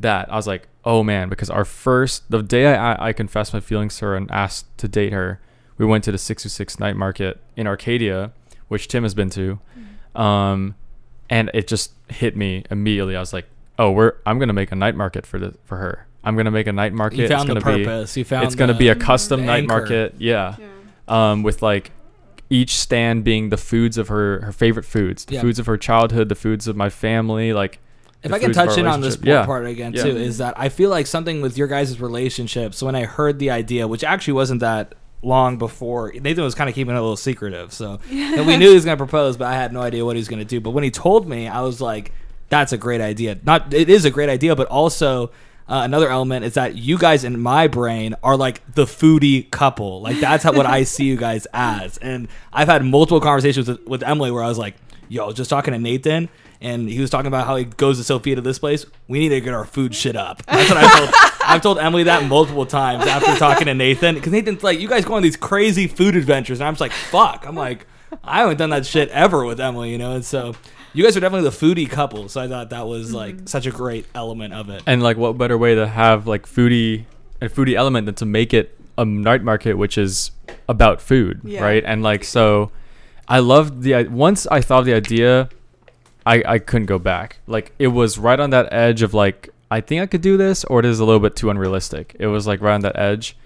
that I was like, "Oh man!" Because our first the day I I confessed my feelings to her and asked to date her, we went to the six to six night market in Arcadia, which Tim has been to, um, and it just hit me immediately. I was like, "Oh, we're I'm gonna make a night market for the for her." I'm gonna make a night market. You found it's the gonna be purpose. You found it's going to be a custom night anchor. market yeah. Yeah. um with like each stand being the foods of her her favorite foods the Yeah. foods of her childhood the foods of my family like If I can foods of our touch in on this. Yeah. part again Yeah. too, is that I feel like something with your guys' relationship. So when I heard the idea, which actually wasn't that long before, Nathan was kind of keeping it a little secretive. So and we knew he was going to propose, but I had no idea what he was going to do. But when he told me, I was like, "That's a great idea." Not it is a great idea, but also. Uh, another element is that you guys in my brain are like the foodie couple. Like that's how what I see you guys as. And I've had multiple conversations with, with Emily where I was like, "Yo, just talking to Nathan, and he was talking about how he goes to Sophia to this place. We need to get our food shit up. That's what I told. I've told Emily that multiple times after talking to Nathan because Nathan's like, you guys go on these crazy food adventures, and I'm just like, fuck. I'm like, I haven't done that shit ever with Emily, you know. And so, you guys are definitely the foodie couple. So I thought that was like mm-hmm. such a great element of it. and like what better way to have like foodie a foodie element than to make it a night market which is about food Yeah. right and like so i loved the i- once i thought of the idea i i couldn't go back like it was right on that edge of like i think i could do this or it is a little bit too unrealistic it was like right on that edge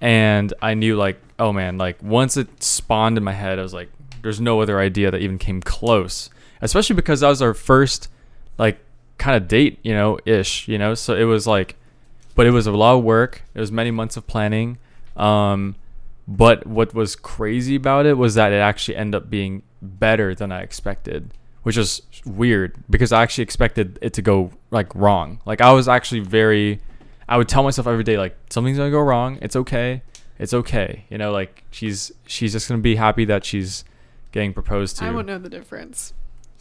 and i knew like oh man like once it spawned in my head i was like there's no other idea that even came close especially because that was our first like kind of date you know ish you know? So it was like but it was a lot of work. It was many months of planning. Um but what was crazy about it was that it actually ended up being better than i expected which is weird because i actually expected it to go like wrong. Like i was actually very i would tell myself every day like something's gonna go wrong. It's okay. It's okay. You know like she's she's just gonna be happy that she's getting proposed to. I won't know the difference.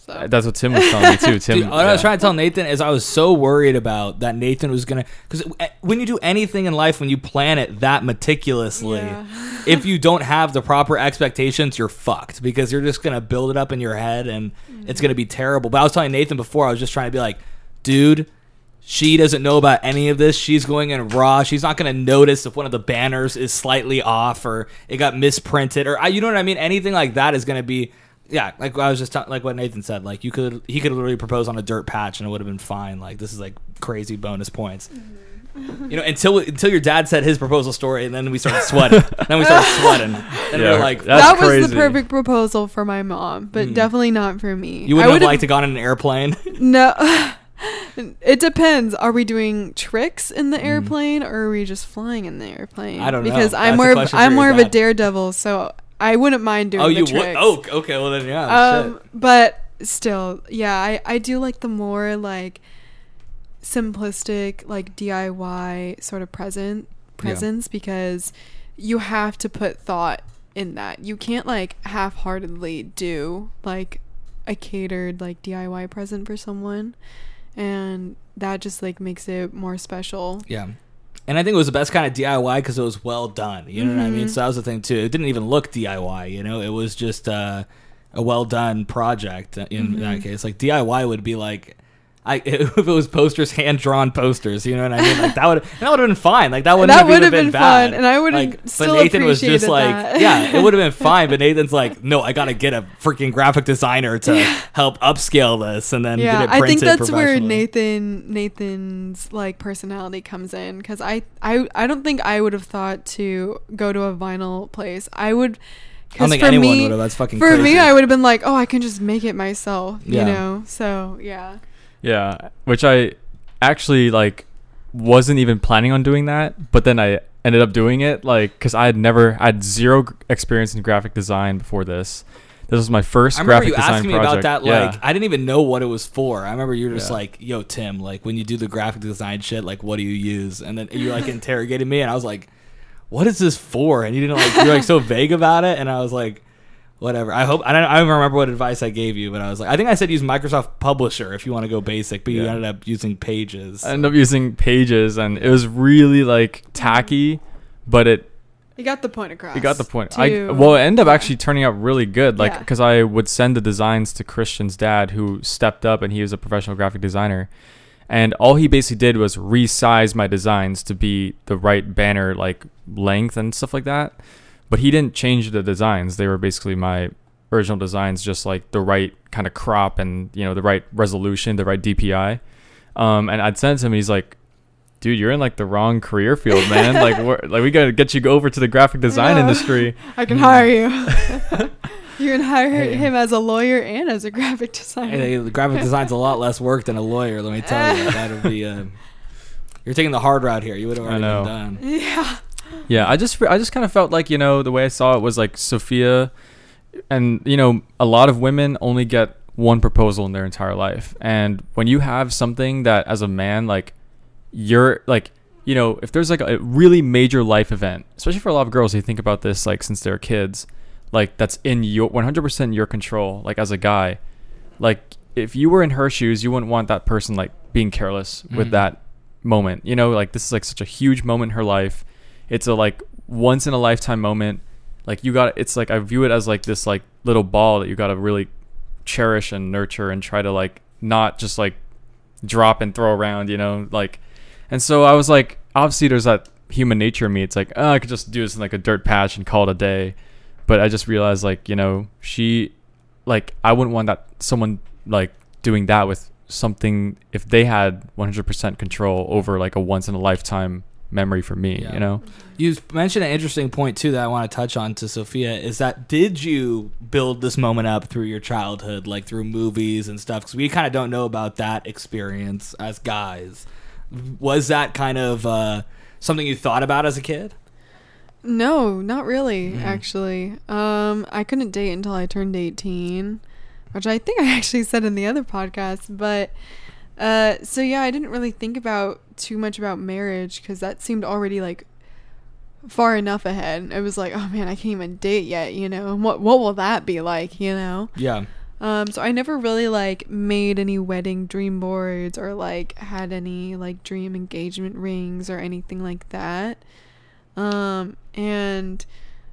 So Uh, that's what tim was telling me too tim Dude, what I was trying to tell Nathan is I was so worried about that Nathan was gonna because when you do anything in life, when you plan it that meticulously, Yeah. if you don't have the proper expectations, you're fucked because you're just gonna build it up in your head and it's gonna be terrible. But I was telling Nathan before, I was just trying to be like, dude. She doesn't know about any of this. She's going in raw. She's not going to notice if one of the banners is slightly off or it got misprinted or you know what I mean. Anything like that is going to be yeah, like I was just ta- like what Nathan said. Like you could he could literally propose on a dirt patch and it would have been fine. Like this is like crazy bonus points. You know, until until your dad said his proposal story, and then we started sweating. then we started sweating, and we Yeah, were like, That's that was crazy. the perfect proposal for my mom, but Mm. definitely not for me. you wouldn't have would've- liked to gone in an airplane. No. it depends. Are we doing tricks in Mm. the airplane or are we just flying in the airplane? I don't know. Because That's I'm a more of, I'm more of a daredevil, so I wouldn't mind doing oh, you would? Oh, okay. Well then, yeah. um, shit. but still, yeah, I I do like the more like simplistic like DIY sort of present presents because you have to put thought in that. You can't like half-heartedly do like a catered like DIY present for someone and that just like makes it more special. Yeah. And I think it was the best kind of DIY because it was well done. You know what I mean? Mhm. So that was the thing too. It didn't even look DIY. You know, it was just uh, a well done project. In that Mhm. case, like DIY would be like, I if it was posters, hand drawn posters. You know what I mean? Like that would that would have been fine. Like that wouldn't That have would've been, been bad. fun, and I would've like, still But Nathan was just like, that. yeah, it would have been fine. But Nathan's like, no, I got to get a freaking graphic designer to help upscale this and then yeah, get it I think that's where. Nathan Nathan's like personality comes in because I, I I don't think I would have thought to go to a vinyl place. I would. I don't think for anyone me, would have. That's fucking For crazy. me, I would have been like, oh, I can just make it myself. Yeah. You know. So yeah. Yeah, which I actually like wasn't even planning on doing that, but then I ended up doing it like because I had never I had zero experience in graphic design before this. This was my first I remember graphic you design asking me project. about that. yeah. Like, I didn't even know what it was for. I remember you were just Yeah. like, "Yo, Tim, like when you do the graphic design shit, like what do you use?" And then you like interrogated me, and I was like, "What is this for?" And you didn't like you were like so vague about it, and I was like, "Whatever." I hope I don't. I don't even remember what advice I gave you, but I was like, I think I said use Microsoft Publisher if you want to go basic, but you Yeah. ended up using Pages. I ended up using Pages, and it was really like tacky, but it You got the point across. You got the point. I well, it ended up actually turning out really good. Like, Yeah. because I would send the designs to Christian's dad, who stepped up, and he was a professional graphic designer. And all he basically did was resize my designs to be the right banner like length and stuff like that. But he didn't change the designs. They were basically my original designs, just like the right kind of crop and you know the right resolution, the right DPI. Um, and I'd send it to him. He's like, "Dude, you're in like the wrong career field, man. like, we're, like we gotta get you over to the graphic design know. industry." I can hire you. you can hire Hey. him as a lawyer and as a graphic designer. Hey, the graphic design's a lot less work than a lawyer. Let me tell you, that would be. Uh, you're taking the hard route here. You would have I already know. been done. yeah. Yeah, I just I just kind of felt like you know the way I saw it was like Sophia, and you know a lot of women only get one proposal in their entire life, and when you have something that as a man like you're like you know if there's like a really major life event, especially for a lot of girls, they think about this like since they're kids, like that's in your 100% your control. Like as a guy, like if you were in her shoes, you wouldn't want that person like being careless with Mhm. that moment. You know, like this is like such a huge moment in her life. It's a like once in a lifetime moment. Like you got it's like I view it as like this like little ball that you got to really cherish and nurture and try to like not just like drop and throw around, you know, like and so I was like obviously there's that human nature in me. It's like, oh, I could just do this in like a dirt patch and call it a day. But I just realized like, you know, she like I wouldn't want that someone like doing that with something if they had 100% control over like a once in a lifetime memory for me, Yeah. you know. You mentioned an interesting point too that I want to touch on to Sophia is that did you build this moment up through your childhood, like through movies and stuff? Because we kind of don't know about that experience as guys. Was that kind of uh, something you thought about as a kid? No, not really, Mm. actually. Um, I couldn't date until I turned 18, which I think I actually said in the other podcast. But, uh, so yeah, I didn't really think about too much about marriage because that seemed already like far enough ahead. It was like, oh man, I can't even date yet, you know? What, what will that be like, you know? Yeah. Um, so I never really like made any wedding dream boards or like had any like dream engagement rings or anything like that. Um, and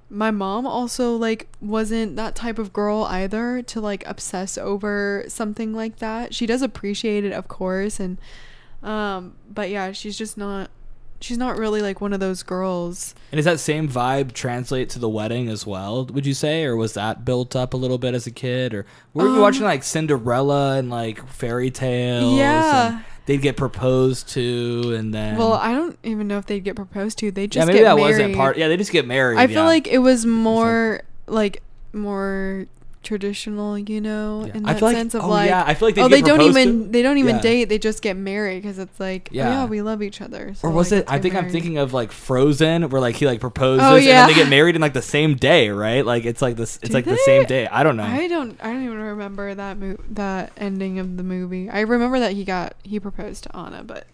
my mom also like wasn't that type of girl either to like obsess over something like that. She does appreciate it, of course, and um, but yeah, she's just not. She's not really like one of those girls. And does that same vibe translate to the wedding as well? Would you say, or was that built up a little bit as a kid, or were you Um, watching like Cinderella and like fairy tales? Yeah. and they'd get proposed to, and then Well, I don't even know if they'd get proposed to. They just yeah, maybe that married. wasn't part. Yeah, they just get married. I feel yeah. like it was more like more traditional, you know, Yeah. in that feel like, sense of oh, like yeah, I feel like they oh they don't even to. they don't even Yeah. date they just get married because it's like yeah. Yeah. yeah we love each other so, Or was like, it? I think I'm thinking of like Frozen, where like he like proposes Oh, and then they get married in like the same day, right? Like it's like this. It's Do like the same day. I don't know. I don't I don't even remember that mo- that ending of the movie I remember that he got he proposed to Anna but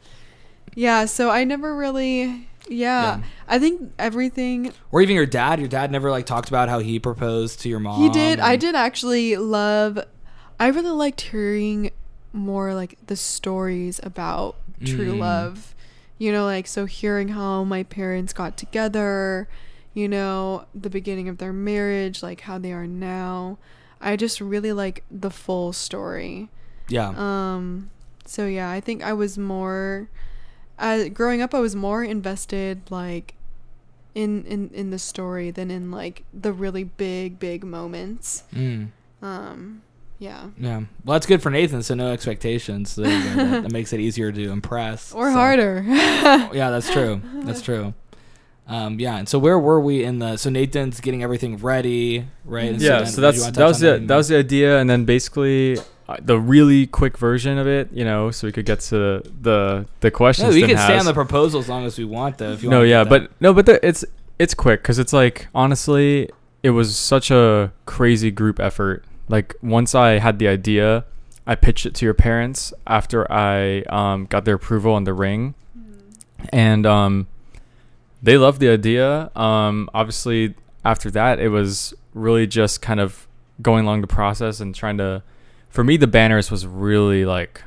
yeah so I never really yeah, Yeah. I think everything or even your dad. Your dad never like talked about how he proposed to your mom. He did. I did actually love. I really liked hearing more like the stories about true Mm. love. You know, like so hearing how my parents got together, you know, the beginning of their marriage, like how they are now. I just really like the full story. Yeah. Um so yeah, I think I was more uh, growing up I was more invested like in in in the story than in like the really big big moments. Mm. Um yeah. Yeah. Well, that's good for Nathan. So no expectations. There you go. that, that makes it easier to impress. Or so- harder. Yeah, that's true. That's true. Um, yeah, and so where were we in the? So Nathan's getting everything ready, right? And yeah, then- so that's that was on the that was the idea, and then basically uh, the really quick version of it, you know, so we could get to the the more? questions. No, we Tim can stay on the proposal as long as we want, though. If you no, wanna yeah, but no, but the, it's it's quick because it's like honestly, it was such a crazy group effort. Like once I had the idea, I pitched it to your parents after I um, got their approval on the ring, and um, they loved the idea. Um, obviously, after that, it was really just kind of going along the process and trying to. For me, the banners was really like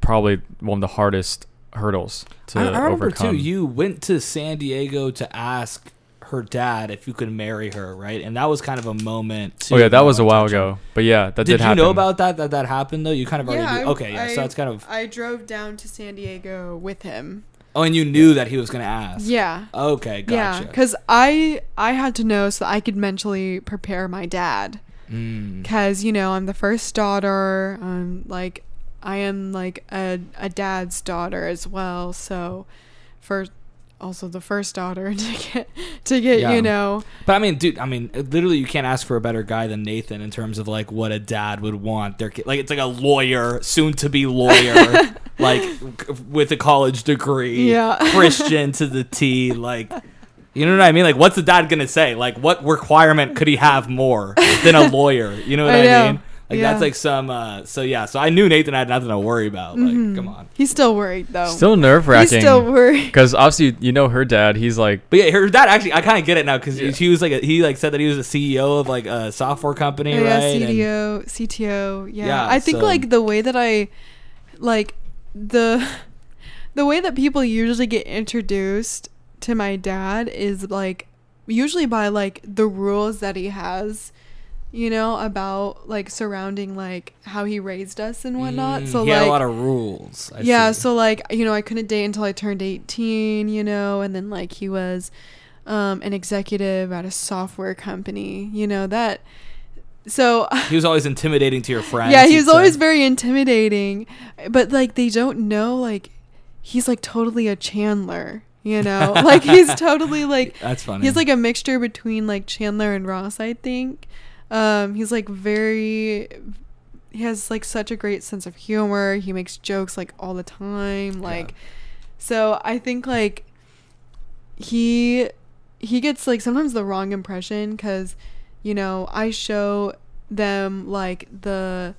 probably one of the hardest hurdles to I, I remember overcome. too. You went to San Diego to ask her dad if you could marry her, right? And that was kind of a moment. Too, oh yeah, that was a while touch ago. But yeah, that did, happen. Did, you happen. know about that? That that happened though. You kind of already yeah, knew. I- Okay, yeah. I, so that's kind of. I drove down to San Diego with him. Oh, and you knew that he was gonna ask. Yeah. Okay, Yeah, gotcha. because I I had to know so that I could mentally prepare my dad. Mm. Because you know I'm the first daughter. Um, like I am like a a dad's daughter as well. So, for also the first daughter to get to get Yeah. you know But I mean, dude, I mean, literally, you can't ask for a better guy than Nathan in terms of like what a dad would want. Their kid, like it's like a lawyer, soon to be lawyer, like with a college degree, Yeah. Christian to the T, like. You know what I mean? Like, what's the dad gonna say? Like, what requirement could he have more than a lawyer? You know what I I, know. mean? Like, Yeah. that's like some. uh So yeah, so I knew Nathan had nothing to worry about. Like, Mhm. come on. he's still worried though. Still nerve wracking. he's still worried. Because obviously, you know her dad. He's like, But yeah, her dad actually, I kind of get it now because Yeah. he was like, a, he like said that he was a CEO of like a software company, yeah, right? And- CDO, CTO. Yeah. Yeah, I think so- like the way that I like the the way that people usually get introduced to my dad is like usually by like the rules that he has you know about like surrounding like how he raised us and whatnot Mm, so he like had a lot of rules. I yeah see. so like you know i couldn't date until i turned 18 you know and then like he was um an executive at a software company you know that so he was always intimidating to your friends. yeah he was always say. very intimidating but like they don't know like he's like totally a chandler you know? Like he's totally like That's funny. he's like a mixture between like chandler and ross i think. Um he's like very he has like such a great sense of humor. He makes jokes like all the time like so i think like he he gets like sometimes the wrong impression because you know i show them like the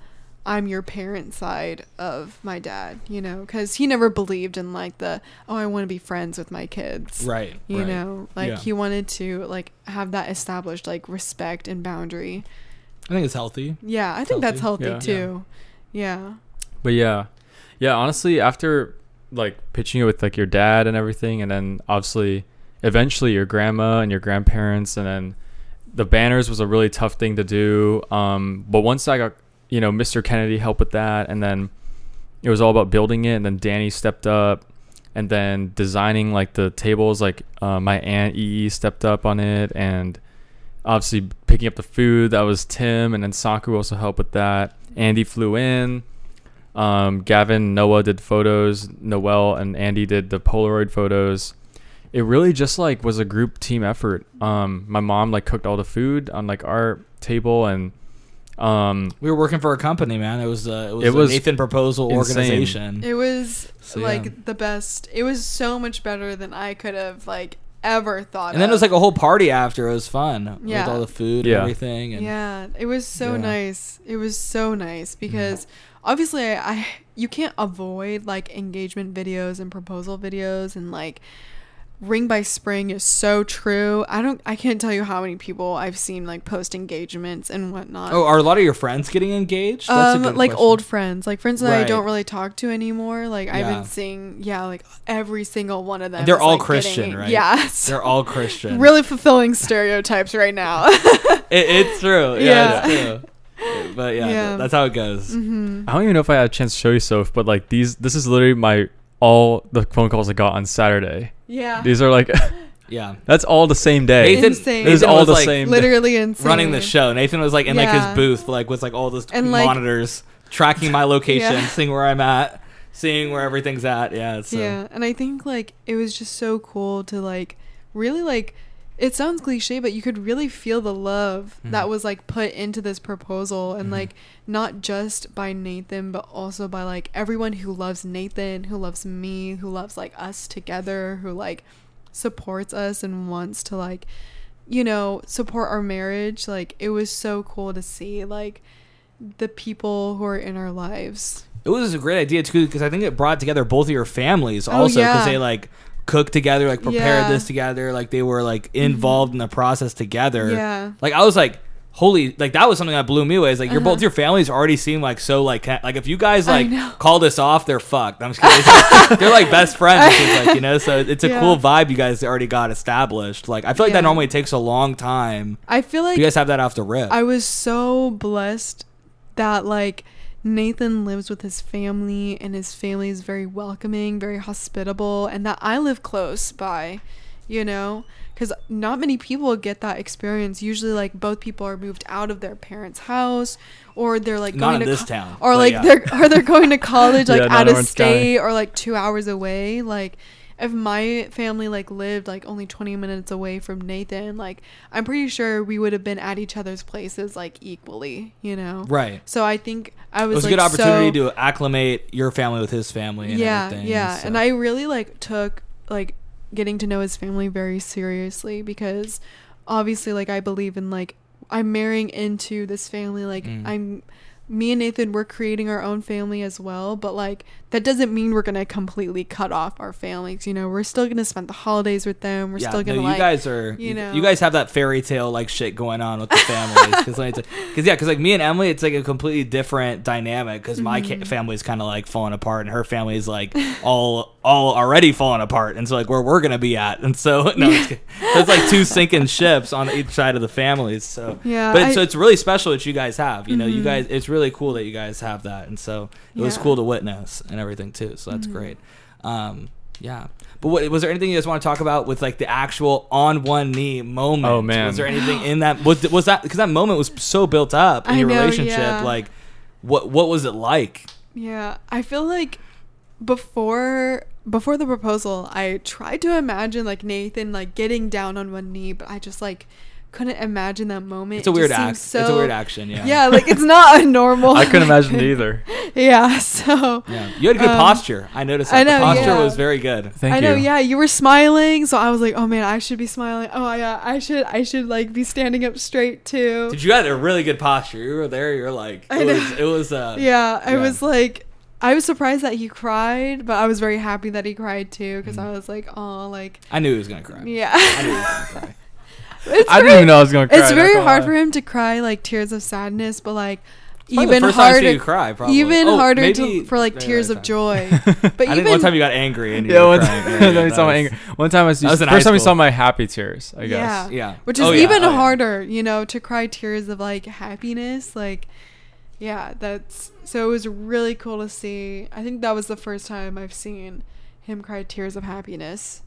i'm your parent side of my dad you know because he never believed in like the oh i want to be friends with my kids right. you right. know like Yeah. he wanted to like have that established like respect and boundary I think it's healthy. yeah i think that's healthy. healthy Yeah. too yeah but yeah, yeah. Honestly, after like pitching it with like your dad and everything, and then obviously, eventually your grandma and your grandparents, and then the banners was a really tough thing to do. Um, but once I got you know Mr. Kennedy helped with that, and then it was all about building it, and then Danny stepped up. And then designing like the tables, like uh, my aunt EE stepped up on it, and obviously picking up the food that was tim and then saku also helped with that andy flew in um, gavin noah did photos noel and andy did the polaroid photos it really just like was a group team effort um, my mom like cooked all the food on like our table and um, We were working for a company, man. It was uh, it was, It a was Nathan Proposal insane. organization. it was So, like yeah. the best it was so much better than i could have like ever thought And then it was like a whole party after. It was fun Yeah. with all the food Yeah. and everything. And yeah it was so Yeah. nice it was so nice because obviously I, I you can't avoid like engagement videos and proposal videos and like ring by spring is so true i don't i can't tell you how many people i've seen like post engagements and whatnot Oh, are a lot of your friends getting engaged? That's a um, good like question. old friends, like friends that I don't really talk to anymore. Like I've been seeing, yeah, like every single one of them. And they're is, all like, Christian, getting- right? Yeah, it's They're all Christian. really fulfilling stereotypes right now. It, it's true. Yeah, Yeah. it's true. But yeah, Yeah. that's how it goes. hmm i don't even know if i had a chance to show you so but like these this is literally my all the phone calls i got on saturday Yeah, these are like Yeah. that's all the same day Nathan, Insane. This is all was the like same literally insane. running the show. Nathan was like in like Yeah. his booth, like with like all those And, like- monitors, tracking my location, Yeah. seeing where I'm at, seeing where everything's at. Yeah. So. Uh, yeah, and I think like it was just so cool to like really like it sounds cliche but you could really feel the love that Mhm. was like put into this proposal and Mhm. like not just by Nathan but also by like everyone who loves Nathan, who loves me, who loves like us together, who like supports us and wants to like you know, support our marriage. Like it was so cool to see like the people who are in our lives. It was a great idea too because I think it brought together both of your families Oh, also because yeah. they like cooked together, like prepared Yeah. this together, like they were like involved in the process together. Yeah. Like I was like, holy like that was something that blew me away. Is like your Uh-huh. both your families already seem like so like like if you guys like call this off, they're fucked. I'm just kidding. they're like best friends. Seems like you know, so it's a Yeah. cool vibe you guys already got established. Like I feel like Yeah. that normally takes a long time. I feel like you guys have that off the rip. I was so blessed that like Nathan lives with his family and his family is very welcoming, very hospitable, and that I live close by, you know, because not many people get that experience. Usually, like both people are moved out of their parents' house, or they're like going in to this co- town, or like yeah. they're or they're going to college like Yeah, out of Orange County. state or like two hours away, like if my family like lived like only 20 minutes away from Nathan, like I'm pretty sure we would have been at each other's places like equally, you know. right. So I think I was, It was was a good opportunity so, to acclimate your family with his family. And yeah, everything, yeah, so. and I really like took like getting to know his family very seriously because obviously like I believe in like I'm marrying into this family like Mm. I'm me and Nathan we're creating our own family as well but like that doesn't mean we're gonna completely cut off our families you know we're still gonna spend the holidays with them we're yeah, still gonna no, like you guys are you you, know. you guys have that fairy tale like shit going on with the families because yeah because like me and Emily it's like a completely different dynamic because my Mm-hmm. ca- family is kind of like falling apart and her family is like all all already falling apart and so like where we're gonna be at and so no it's, it's like two sinking ships on each side of the families so Yeah, but I- it's, so it's really special that you guys have you know you Mhm. guys it's really cool that you guys have that and so it was cool to witness and everything too so that's Mhm. great um yeah but what, was there anything you guys want to talk about with like the actual on one knee moment Oh, man. was there anything in that was, was that because that moment was so built up in I your know, relationship yeah. like what what was it like Yeah, I feel like before before the proposal, I tried to imagine like Nathan like getting down on one knee, but I just like couldn't imagine that moment. it's a weird just act seemed it's a so- weird action yeah Yeah, like it's not a normal. I couldn't imagine it either. Yeah, so yeah you had good Um, posture i noticed that I know, the posture yeah. was very good Thank I you. I know, yeah, you were smiling, so I was like, oh man, I should be smiling. Oh yeah, I should, I should like be standing up straight too. Did you had a really good posture you were there you're like I it know. was it was uh yeah, I yeah. was like, I was surprised that he cried, but I was very happy that he cried too because Mm. I was like, oh, like, i knew he was gonna cry yeah. i knew he was gonna cry It's I didn't even know I was gonna cry. It's very hard lie. for him to cry like tears of sadness, but like Probably the even first time I harder, cry, probably. even Oh, harder maybe- to for like tears of joy. But I think even one time you got angry and you Yeah, were one time, Yeah, then yeah, you saw my was- One time I see, was first time you saw my happy tears. I guess. Yeah. Yeah, which oh, is Oh, yeah, even oh, yeah. harder, you know, to cry tears of like happiness. Like, yeah, that's so it was really cool to see. I think that was the first time I've seen him cry tears of happiness,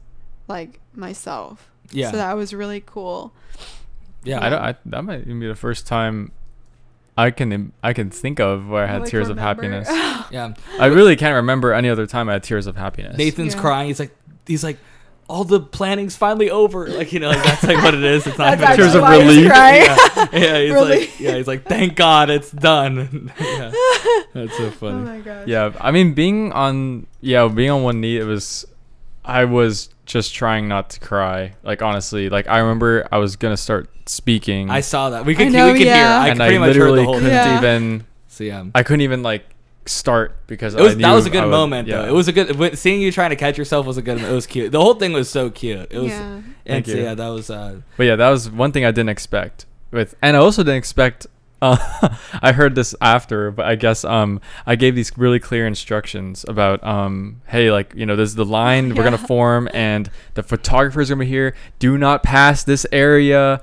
like myself. Yeah, So that was really cool. yeah. I don't. I, that might even be the first time I can I can think of where I had Like, tears remember? of happiness. yeah. I really can't remember any other time I had tears of happiness. Nathan's Yeah. crying. He's like, he's like, all the planning's finally over. Like you know, like that's like what it is. It's not That's even Tears of why he's relief. yeah, yeah. He's Really? like, yeah. He's like, thank God it's done. yeah. That's so Oh funny. my gosh. Yeah, I mean, being on yeah, being on one knee, it was. I was just trying not to cry. Like honestly, like I remember I was gonna start speaking, I saw that. We could, I know, we could hear. yeah. I and pretty I much heard literally the whole couldn't thing. Even. So yeah. I couldn't even like start because It was I that was a good would- moment yeah. though. It was a good seeing you trying to catch yourself was a good. It was cute. The whole thing was so cute. It was. yeah. And Thank so, you. yeah, that was. uh But yeah, that was one thing I didn't expect. With and I also didn't expect. Uh, I heard this after, but I guess um I gave these really clear instructions about um hey like you know this is the line we're gonna form and the photographer's gonna be here. Do not pass this area.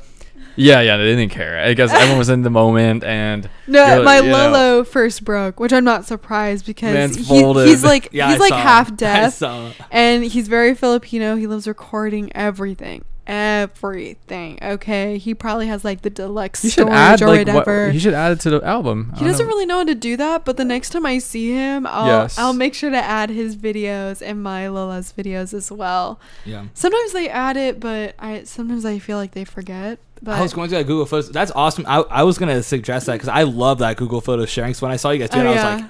Yeah, yeah, they didn't care. I guess everyone was in the moment and No, my you know. Lolo first broke, which I'm not surprised because Man's he, he's like Yeah, he's I like half I deaf and he's very Filipino. He loves recording everything. Everything. Okay. He probably has like the deluxe you should storage add or like what whatever. you should add it to the album. I he doesn't know. really know how to do that, but the next time I see him, I'll Yes. I'll make sure to add his videos and my Lola's videos as well. Yeah. Sometimes they add it, but I sometimes I feel like they forget. But I was going to that Google Photos. That's awesome. I, I was gonna suggest that because I love that Google Photos sharing. So when I saw you guys do oh it, I was oh, yeah, like,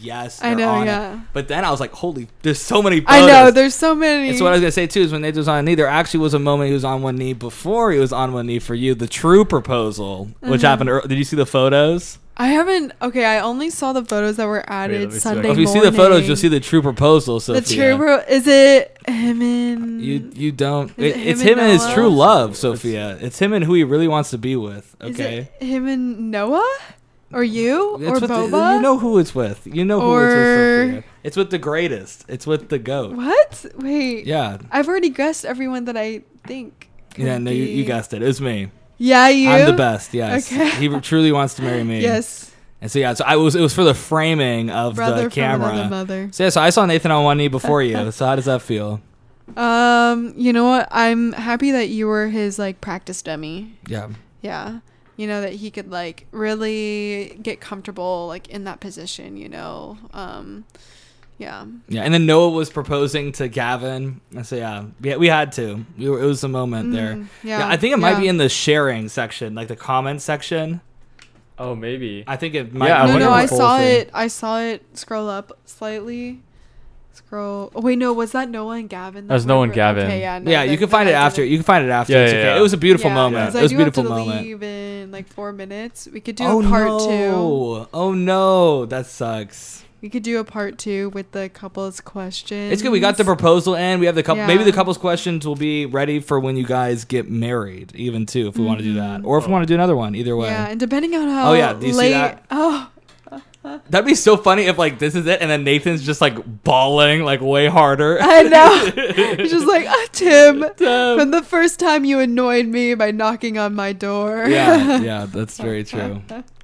yes, I know, on it. yeah. But then I was like, holy, there's so many. Photos. I know. There's so many. And so what I was gonna say too is when Nathan was on a knee, there actually was a moment he was on one knee before he was on one knee for you. The true proposal, which Mhm. happened. ear- Did you see the photos? I haven't. Okay, I only saw the photos that were added let me see. Sunday if you see the photos, you'll see the true proposal. Sophia. The true. Bro- is it him and You you don't. Is it It, it's him him and and his true love, Sophia. It's him and who he really wants to be with. Is Okay. it him and Noah, or you, It's or with the- Boba? you know who it's with. You know who it's with, Sophia. It's with the greatest. It's with the goat. what? Wait. Yeah. I've already guessed everyone that I think. Yeah, no, you, you guessed it. It was me. Yeah, you. I'm the best. Yes. Okay. He truly wants to marry me. Yes, And so yeah, so I was it was for the framing of brother the camera. mother. So yeah, so I saw Nathan on one knee before you. So how does that feel? Um, you know what? I'm happy that you were his like practice dummy. Yeah. Yeah. You know that he could like really get comfortable like in that position, you know. Um yeah. Yeah, and then Noah was proposing to Gavin. And so yeah, yeah, we had to. We were, it was a moment there. Mm, Yeah, yeah. I think it might be in the sharing section, like the comment section. Oh, maybe. I think it might. Yeah, I be No, wonder no, I saw thing. it. I saw it scroll up slightly. Scroll. Oh, wait, no, was that Noah and Gavin? That was were Noah and Gavin. Okay, yeah, no, Yeah, you can find it after. You can find it after. Yeah, it's yeah, okay. yeah. It was a beautiful Yeah, moment. 'cause It was a beautiful have to moment. leave in like four minutes. We could do oh a part no! two. Oh no! That sucks. We could do a part two with the couple's questions. It's good. We got the proposal in. We have the couple. Yeah. Maybe the couple's questions will be ready for when you guys get married, even too, if we want to do that, or if we mm-hmm. want to do another one. Either way, Yeah, and depending on how Oh, yeah, do you see late. that? Oh, that'd be so funny if like this is it, and then Nathan's just like bawling like way harder. I know. It's just like, ah, Tim, Tim. from the first time you annoyed me by knocking on my door. yeah, yeah, that's very true.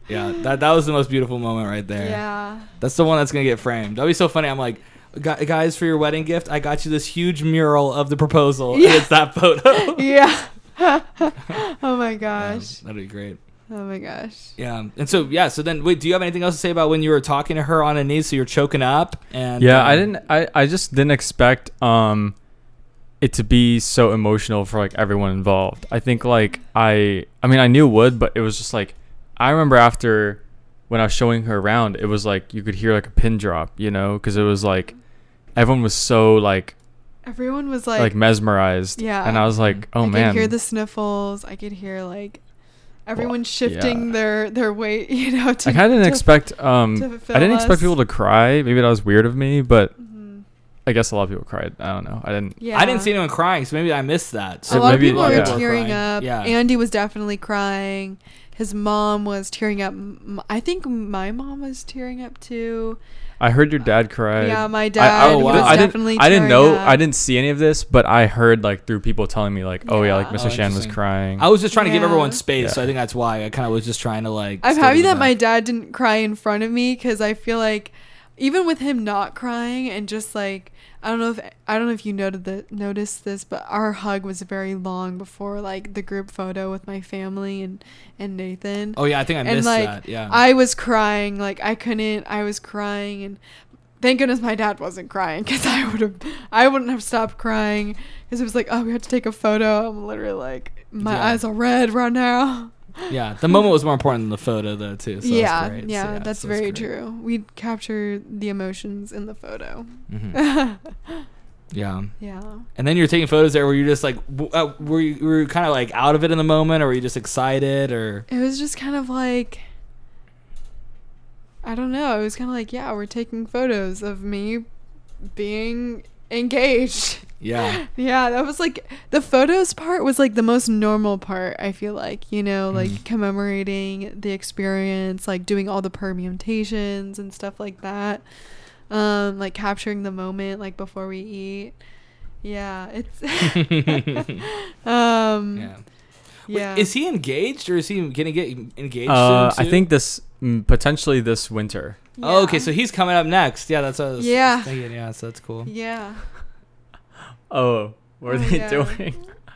Yeah, that that was the most beautiful moment right there. Yeah. That's the one that's gonna get framed. That'd be so funny. I'm like, guys, for your wedding gift, I got you this huge mural of the proposal, Yeah. and it's that photo. Yeah. oh my gosh. that'd be great. Oh my gosh. Yeah, and so yeah, so then wait, do you have anything else to say about when you were talking to her on a knee? So you're choking up, and Yeah, um, I didn't. I, I just didn't expect um it to be so emotional for like everyone involved. I think like I I mean I knew it would, but it was just like I remember after when I was showing her around, it was like you could hear like a pin drop, you know, because it was like everyone was so like Everyone was like, like, mesmerized. Yeah. and I was like, oh I man, could hear the sniffles. I could hear like everyone shifting yeah. their their weight, you know, to I kind of didn't to- expect um I didn't expect people to cry. Maybe that was weird of me, but Mhm. I guess a lot of people cried. I don't know. I didn't. Yeah. I didn't see anyone crying, so maybe I missed that. So a So lot of maybe- people yeah. were people were tearing up. Yeah. Andy was definitely crying. His mom was tearing up. I think my mom was tearing up too. I heard your dad cry. yeah, my dad I, Oh, wow. was I definitely. didn't. I didn't know. up. I didn't see any of this, but I heard like through people telling me like, oh yeah, like Mr. Oh, Shan was crying. I was just trying to give everyone space, Yeah. so I think that's why I kind of was just trying to like. I'm happy in the that my dad didn't cry in front of me because I feel like even with him not crying and just like I don't know if I don't know if you noted the noticed this, but our hug was very long before like the group photo with my family and and Nathan. Oh yeah, I think I and missed like that. Yeah. I was crying, like I couldn't. I was crying, and thank goodness my dad wasn't crying because I would have, I wouldn't have stopped crying because it was like, oh, we have to take a photo. I'm literally like, my Yeah. eyes are red right now. Yeah, the moment was more important than the photo, though, too. So yeah, great. So, yeah, that's so very true. We capture the emotions in the photo. Mhm. Yeah, yeah. and then you're taking photos there. Where you just like, uh, were you were you kind of like out of it in the moment, or were you just excited, or It was just kind of like I don't know. It was kind of like, yeah, we're taking photos of me being engaged. yeah, Yeah, that was like the photos part was like the most normal part, I feel like, you know, like Mhm. commemorating the experience, like doing all the permutations and stuff like that. Um like capturing the moment like before we eat. Yeah, it's um yeah. Yeah. Wait, is he engaged, or is he gonna get engaged? uh, soon I think this mm, potentially this winter. Oh, okay, so he's coming up next. Yeah, that's what I was Yeah. thinking. Yeah, so that's cool. Yeah. Oh, what are Oh, they yeah. doing?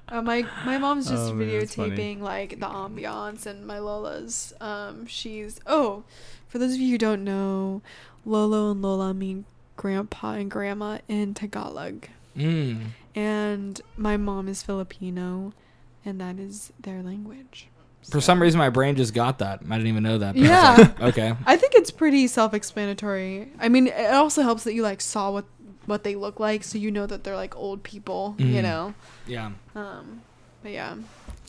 Uh, my my mom's just Oh, man, videotaping like the ambiance and my Lola's. Um, she's oh, for those of you who don't know, Lolo and Lola mean grandpa and grandma in Tagalog, Mm. and my mom is Filipino, and that is their language. For some reason, my brain just got that. I didn't even know that. but Yeah. I like, okay. I think it's pretty self-explanatory. I mean, it also helps that you like saw what what they look like, so you know that they're like old people. You Mhm. know. Yeah. Um, but yeah.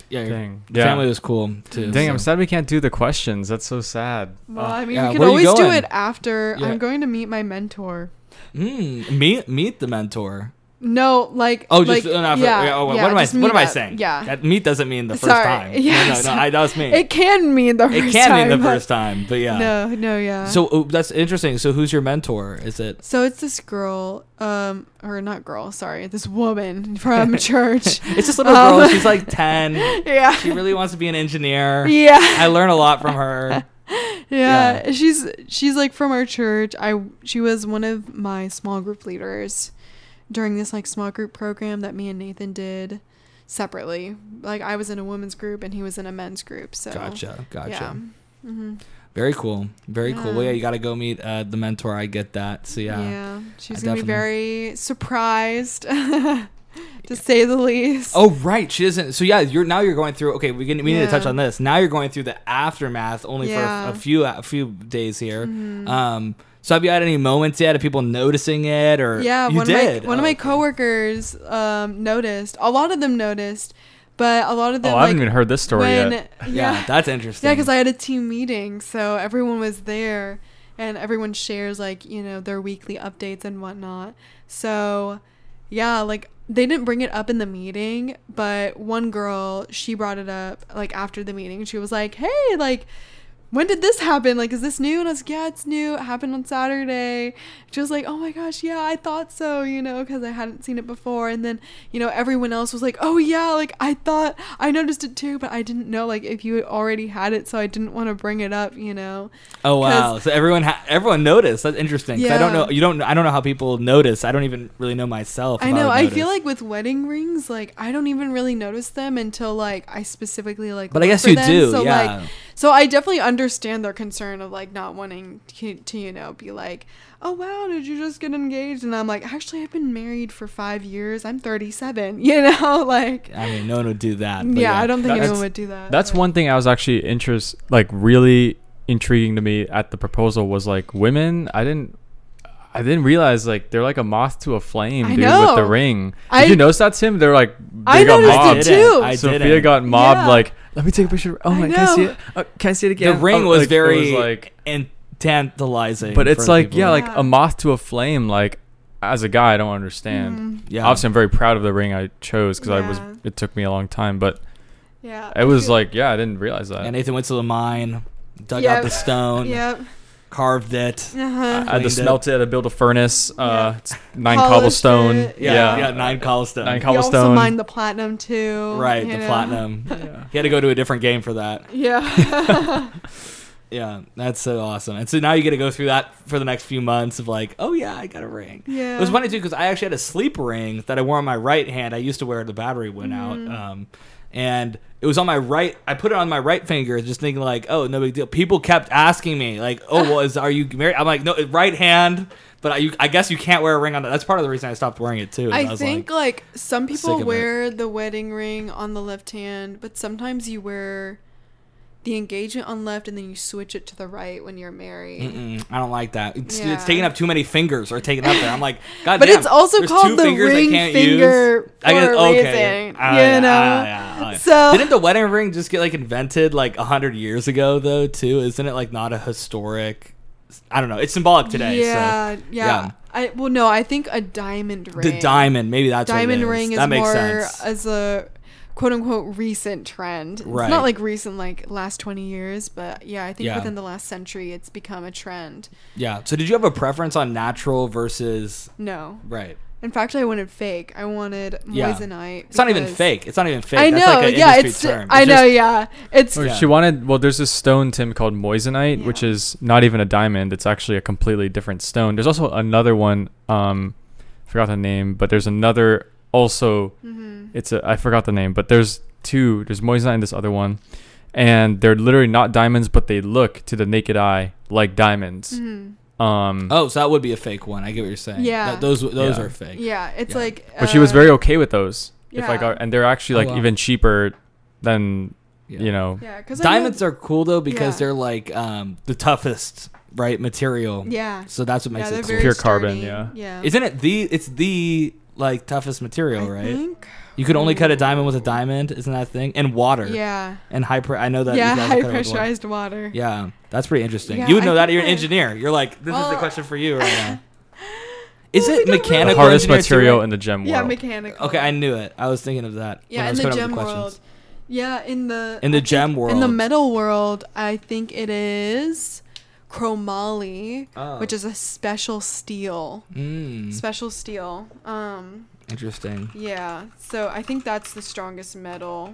Yeah. Your Dang. family was cool too. Dang, so. I'm sad we can't do the questions. That's so sad. Well, I mean, yeah, we can where always do it after. Yeah. I'm going to meet my mentor. Mm, meet meet the mentor. No, like Oh, just like, not for- yeah, yeah, oh, yeah, what am I? What am I saying? Yeah, That meet doesn't mean the first Sorry. time. Yeah, no, no, no, I, that was me. it can mean the First It can time. mean the but- first time, but yeah. No, no, yeah. So oh, that's interesting. So who's your mentor? Is it? So it's this girl, um, or not girl, sorry, this woman from church. It's this little Um, girl. She's like ten. yeah. She really wants to be an engineer. Yeah. I learn a lot from her. yeah. She's she's like from our church. I she was one of my small group leaders during this like small group program that me and Nathan did separately. Like I was in a women's group and he was in a men's group. So Gotcha. Gotcha. Yeah. hmm Very cool. Very cool. Well, Yeah. yeah, you got to go meet uh, the mentor. I get that. So yeah. Yeah. She's I gonna be very surprised, to say the least. Oh right, she doesn't. So yeah, you're now you're going through. Okay, we can, we need to touch on this. Now you're going through the aftermath only for a, a few a few days here. Mhm. Um, so have you had any moments yet of people noticing it or yeah, you one did? of my one Oh, of my coworkers um, noticed. A lot of them noticed, but a lot of them Oh, I like haven't even heard this story when yet. Yeah, yeah that's interesting. yeah because I had a team meeting, so everyone was there, and everyone shares like you know their weekly updates and whatnot. So yeah, like they didn't bring it up in the meeting, but one girl she brought it up like after the meeting. She was like, "Hey, like." When did this happen? Like, is this new? And I was like, yeah, it's new. It happened on Saturday. She was like, oh my gosh, yeah, I thought so, you know, because I hadn't seen it before. And then, you know, everyone else was like, oh yeah, like I thought I noticed it too, but I didn't know like if you already had it, so I didn't want to bring it up, you know. oh wow, so everyone ha- everyone noticed. That's interesting. 'cause I don't know. You don't. I don't know how people notice. I don't even really know myself. I know. would I feel like with wedding rings, like I don't even really notice them until like I specifically like. But I guess you them. do. So yeah. like, so I definitely understand their concern of like not wanting to, to you know be like, oh wow, did you just get engaged? And I'm like, actually, I've been married for five years. I'm 37. You know, like. I mean, no one would do that. but Yeah, I don't think That's- anyone would do that. That's but- one thing I was actually interest like really intriguing to me at the proposal was like women. I didn't. I didn't realize like they're like a moth to a flame, I dude, with the know. ring. Did I- you notice that, Tim? They're like they I got noticed it mobbed. I too. I Sophia didn't. got mobbed. Yeah. Like, let me take a picture. Oh I my, can I see it? Oh, can I see it again? The ring Oh, was like, it very like, and tantalizing. but it's like people. yeah, like Yeah. a moth to a flame. Like as a guy, I don't understand. Mhm. yeah. Obviously, I'm very proud of the ring I chose because I was. It took me a long time, but Yeah. it was like yeah, I didn't realize that. And Nathan went to the mine, dug Yep. out the stone, Yep. Carved it. Uh-huh. I had to cleaned it. smelt it. I built a furnace. Uh, it's nine Polished cobblestone. it. Yeah, Yeah, yeah, nine cobblestone. Nine You also cobblestone. mined the platinum too. right, you the know? platinum. Yeah. He had to go to a different game for that. Yeah. Yeah, that's so awesome. And so now you get to go through that for the next few months of like, oh yeah, I got a ring. yeah. It was funny too because I actually had a sleep ring that I wore on my right hand. I used to wear it, the battery went Mm-hmm. out, um, and it was on my right. I put it on my right finger, just thinking like, oh, no big deal. People kept asking me like, oh, well, is are you married? I'm like, no, right hand. But I, you, I guess you can't wear a ring on that. That's part of the reason I stopped wearing it too. I was think like, like, some people of it. wear the wedding ring on the left hand, but sometimes you wear the engagement on left and then you switch it to the right when you're married. Mm-mm, I don't like that. It's, Yeah. it's taking up too many fingers or taking up there. I'm like, God But damn, it's also called the ring finger use. I guess okay. reason, Ah, you yeah, know? ah, yeah, ah, yeah. So- didn't the wedding ring just get like invented like a hundred years ago though too? Isn't it like not a historic? I don't know. It's symbolic today. Yeah, so, yeah, yeah. I well no, I think a diamond ring. The diamond, maybe that's what it diamond ring is that makes more sense. as a quote unquote recent trend. It's not like recent like last 20 years, but yeah, I think Yeah. within the last century it's become a trend. yeah. So did you have a preference on natural versus No. right? In fact, I wanted fake. I wanted Yeah. moissanite. It's not even fake. It's not even fake. I know. That's like yeah, industry it's. term. I It's know. just- yeah, it's. Yeah. She wanted. Well, there's this stone, Tim, called moissanite, which is not even a diamond. It's actually a completely different stone. There's also another one. Um, I forgot the name, but there's another also. Mhm. It's a. I forgot the name, but there's two. There's moissanite and this other one, and they're literally not diamonds, but they look to the naked eye like diamonds. Mhm. Um, Oh, so that would be a fake one. I get what you're saying. Yeah. Th- those those Yeah. are fake. Yeah, it's Yeah. like. but she was uh, very okay with those. If I yeah. got, and they're actually Oh, like wow. even cheaper than Yeah. you know, Yeah, because Diamonds are cool though because Yeah. they're like um, the toughest, right, material. Yeah. So that's what makes yeah, it cool. very Pure carbon, yeah. Yeah. Isn't it the? It's the like toughest material, I right? think. You could only cut a diamond with a diamond, isn't that a thing? And water. Yeah. And high. Pre- I know that. Yeah, you guys high cut water. pressurized water. Yeah, that's pretty interesting. Yeah, you would know I that. You're an engineer. You're like, this is the question for you right now. Is it we the mechanical? hardest engineer too, material in the gem Yeah, world. Yeah, mechanical. Okay, I knew it. I was thinking of that. Yeah, in the gem with questions. world. Yeah, in the In the I think gem In the metal world, I think it is chromoly, Oh. which is a special steel. Mm, Special steel. Um, interesting. yeah. So I think that's the strongest metal,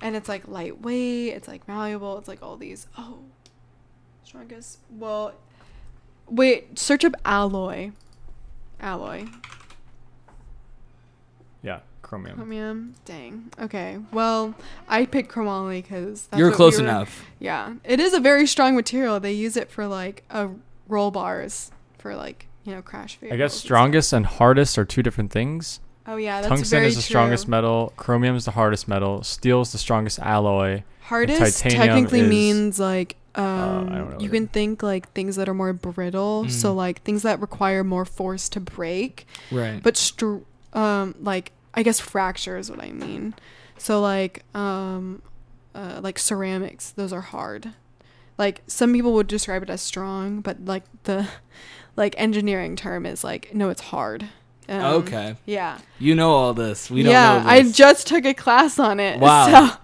and it's like lightweight. It's like malleable. It's like all these. Oh, strongest. Well, wait. Search up alloy. Alloy. yeah, chromium. Chromium. Dang. Okay. Well, I picked chromoly because You're close enough. Yeah, it is a very strong material. They use it for like uh, roll bars for like you know crash vehicles. I vehicles. guess and strongest and hardest are two different things. Oh yeah, that's Tungsten very is the true. strongest metal. Chromium is the hardest metal. Steel is the strongest alloy. Hardest technically is- means like um, don't you can it- think like things that are more brittle. So Mm. like things that require more force to break. Right. But str- um, like I guess fracture is what I mean. So like um, uh, like ceramics, those are hard. Like some people would describe it as strong, but like the like engineering term is like no, it's hard. Um, okay. Yeah. You know all this. We don't yeah, know I just took a class on it. Wow.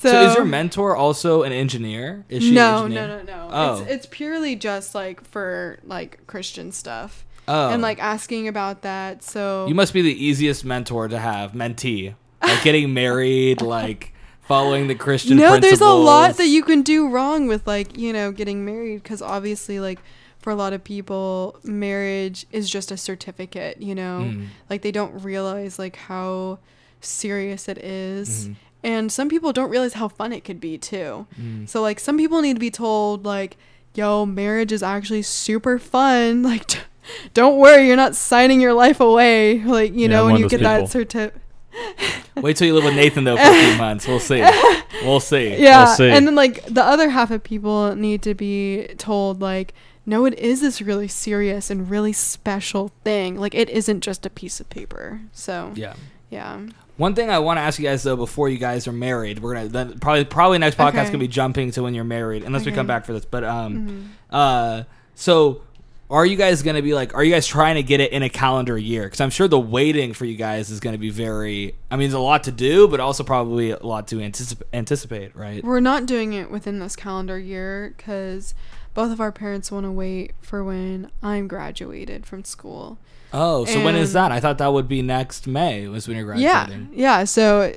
So, so, is your mentor also an engineer? Is she no, an no, engineer? no, no. Oh. It's, it's purely just like for like Christian stuff Oh. and like asking about that. So You must be the easiest mentor to have, mentee. Like getting married, like following the Christian no there's a lot that you can do wrong with like you know getting married because obviously like for a lot of people marriage is just a certificate you know Mm. like they don't realize like how serious it is. Mhm. and some people don't realize how fun it could be too Mm. so like some people need to be told like yo marriage is actually super fun like t- don't worry you're not signing your life away like you Yeah, know when you get those that people. certificate Wait till you live with Nathan though for a few months. We'll see. We'll see. yeah see. and then like the other half of people need to be told like no it is this really serious and really special thing like it isn't just a piece of paper so Yeah. yeah One thing I want to ask you guys though, before you guys are married, we're gonna then probably probably next podcast Okay. gonna be jumping to when you're married, unless we come back for this. But um, Mhm. uh, so are you guys gonna be like? Are you guys trying to get it in a calendar year? Because I'm sure the waiting for you guys is gonna be very. I mean, there's a lot to do, but also probably a lot to anticip- anticipate, right? We're not doing it within this calendar year because both of our parents want to wait for when I'm graduated from school. Oh, so when is that? I thought that would be next May. Was when you're graduating. yeah. yeah. So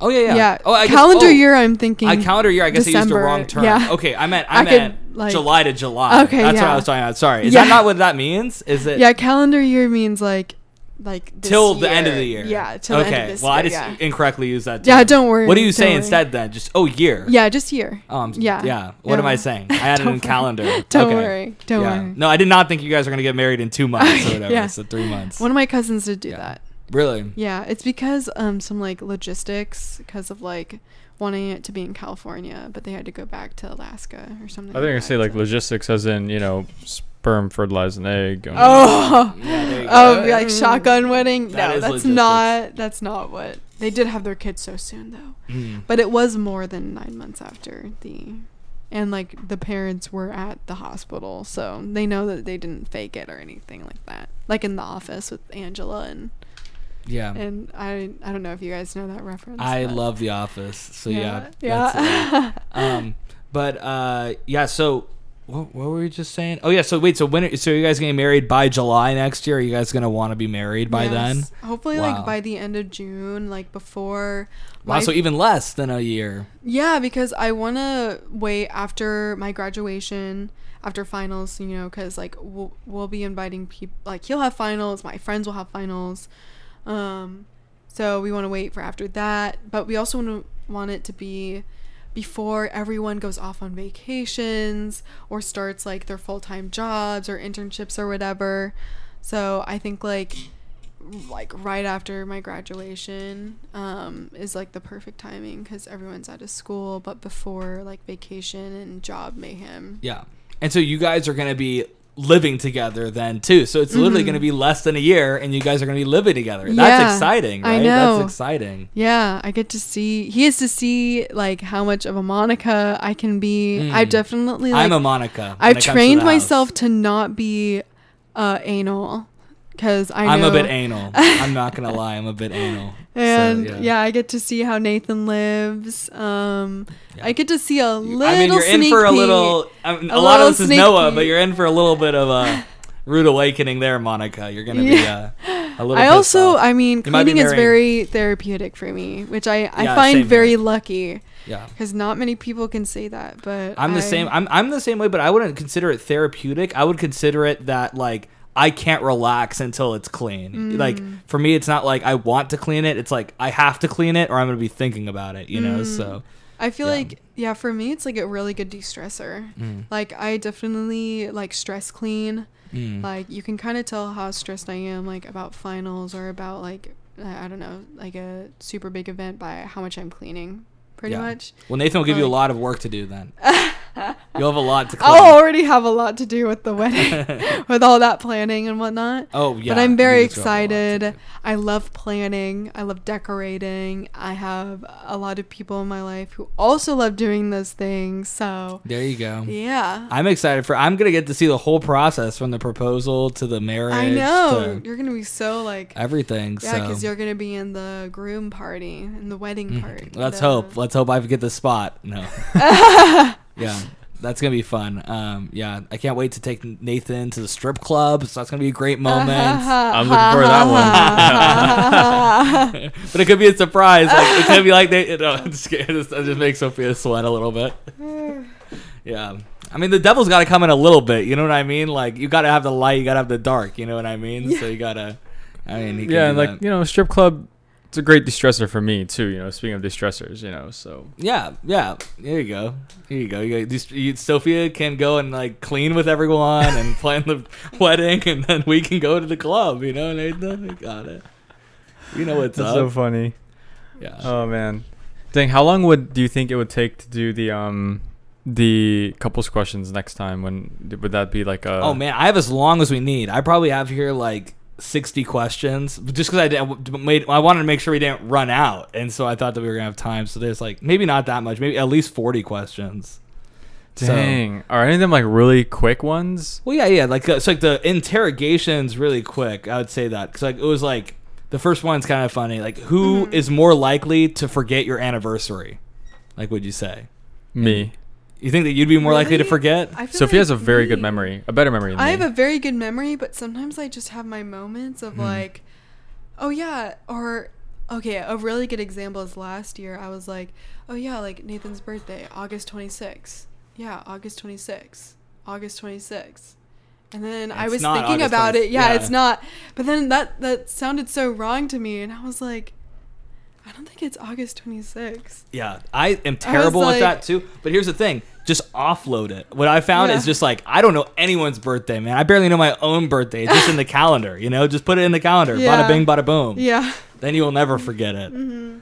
Oh yeah, yeah. yeah, Oh, I guess, calendar oh, year. I'm thinking. I calendar year. I guess I used the wrong term. yeah. Okay, I meant I, I could, meant like- July to July. Okay, that's what. I was talking about. Sorry, is Yeah. that not what that means? Is it Yeah, calendar year means like like this till the end of the year? Yeah, till okay. the end of this well, year. I just yeah. incorrectly used that. yeah, don't worry. What do you say worry. instead then? Just oh year. Yeah, just year. Oh, I'm, Yeah. yeah. What am I saying? I added Don't in calendar. Don't Okay. worry. Don't yeah. worry. No, I did not think you guys were gonna get married in two months or whatever. Yeah. So three months. One of my cousins did do Yeah. that. really? Yeah, it's because um some like logistics because of like wanting it to be in California, but they had to go back to Alaska or something. I think I like say that, like logistics, as in you know, sperm fertilize an egg. Oh, Yeah, oh, like shotgun wedding. That no, is that's logistics. not. That's not what they did. Have their kids so soon though, Mm. but it was more than nine months after the, and like the parents were at the hospital, so they know that they didn't fake it or anything like that. Like in the office with Angela and Yeah. and I I don't know if you guys know that reference. I love The Office. So yeah. yeah, that's, uh, um, but uh, yeah. So what, what were we just saying? Oh yeah. So wait. So when? are- So you guys getting married by July next year? Are you guys gonna want to be married by then? Hopefully, Wow. like by the end of June, like before. Wow. my So even less than a year. Yeah, because I want to wait after my graduation, after finals, you know, because like we'll, we'll be inviting people, like he'll have finals, my friends will have finals. Um, so we want to wait for after that, but we also want to want it to be before everyone goes off on vacations or starts like their full-time jobs or internships or whatever. So I think like like right after my graduation um, is like the perfect timing because everyone's out of school, but before like vacation and job mayhem. Yeah. And so you guys are to be living together then too. So it's literally going to be less than a year and you guys are going to be living together. That's Mm-hmm. Yeah, exciting, I right? know. That's exciting. Yeah, I get to see. He has to see like how much of a Monica I can be. Mm. I definitely like. I'm a Monica. I've comes to trained myself to not be uh, anal because I I'm a bit anal. I'm not going to lie. I'm a bit anal. So, And yeah. I get to see how Nathan lives. Um, Yeah. I get to see a little. I mean, you're in for a little. I mean, a, A lot of this is Noah, peek. but you're in for a little bit of a rude awakening there, Monica. You're gonna be uh, a little. Bit. I also, off. I mean, cleaning is very therapeutic for me, which I, I Yeah, find very here. lucky yeah. because not many people can say that. But I'm the I- same. I'm I'm the same way, but I wouldn't consider it therapeutic. I would consider it that like I can't relax until it's clean. Mm. Like for me, it's not like I want to clean it. It's like I have to clean it, or I'm gonna be thinking about it. You know. Mm. So I feel Yeah. like yeah, for me it's like a really good de-stressor. mm, Like I definitely like stress clean. mm. Like you can kind of tell how stressed I am like about finals or about like I don't know, like a super big event by how much I'm cleaning. Pretty Yeah. much. well, Nathan will give you a lot of work to do then. You'll have a lot to clean. I'll already have a lot to do with the wedding, with all that planning and whatnot. oh yeah. but I'm very you just have a lot to excited. I love planning. I love decorating. I have a lot of people in my life who also love doing those things. So, There you go. yeah. I'm excited for. I'm gonna get to see the whole process from the proposal to the marriage. I know. to You're going to be so like everything. Yeah, so. because you're going to be in the groom party and the wedding Mhm. part. Let's the- hope. Let's hope I get the spot. No. yeah, that's gonna be fun. Um, yeah, I can't wait to take Nathan to the strip club. So that's gonna be a great moment. I'm looking forward to that one. but it could be a surprise. Like it could be like they. No, I'm just kidding. It just, it just makes Sophia sweat a little bit. Yeah. I mean, the devil's got to come in a little bit. You know what I mean? Like, you got to have the light, you got to have the dark. You know what I mean? So you got to. I mean, he yeah, do like that. you know, strip club. It's a great distressor for me too. You know, speaking of distressors, you know, so Yeah, yeah. There you go. Here you go. You, you, Sophia can go and like clean with everyone and plan the wedding, and then we can go to the club. You know, Nathan, got it. You know what's that's up. so funny. yeah. Oh man, dang! How long would do you think it would take to do the um the couples questions next time? When would that be like a? oh man, I have as long as we need. I probably have here like sixty questions, just because I didn't made. I wanted to make sure we didn't run out, and so I thought that we were gonna have time. So there's like maybe not that much, maybe at least forty questions. So- Dang! Are any of them like really quick ones? Well, yeah, yeah. Like, uh, it's like the interrogations really quick. I would say that because like it was like the first one's kind of funny. Like, who is more likely to forget your anniversary? Like, would you say? Me. You think that you'd be more likely to forget? Sophia has a like very good memory, a better memory than I me. have a very good memory, but sometimes I just have my moments of Hmm. like, oh yeah, or okay, a really good example is last year. I was like, oh yeah, like Nathan's birthday, August 26th. Yeah, August 26th. August 26th. And then I was thinking August about 20 it. Yeah, yeah. it's not. But then that that sounded so wrong to me, and I was like, I don't think it's August 26th. Yeah, I am terrible like- at that too. But here's the thing: just offload it. What I found Yeah. is just like I don't know anyone's birthday, man. I barely know my own birthday. It's just in the calendar, you know. Just put it in the calendar. Yeah. Bada bing, bada boom. Yeah. Then you will never forget it. hmm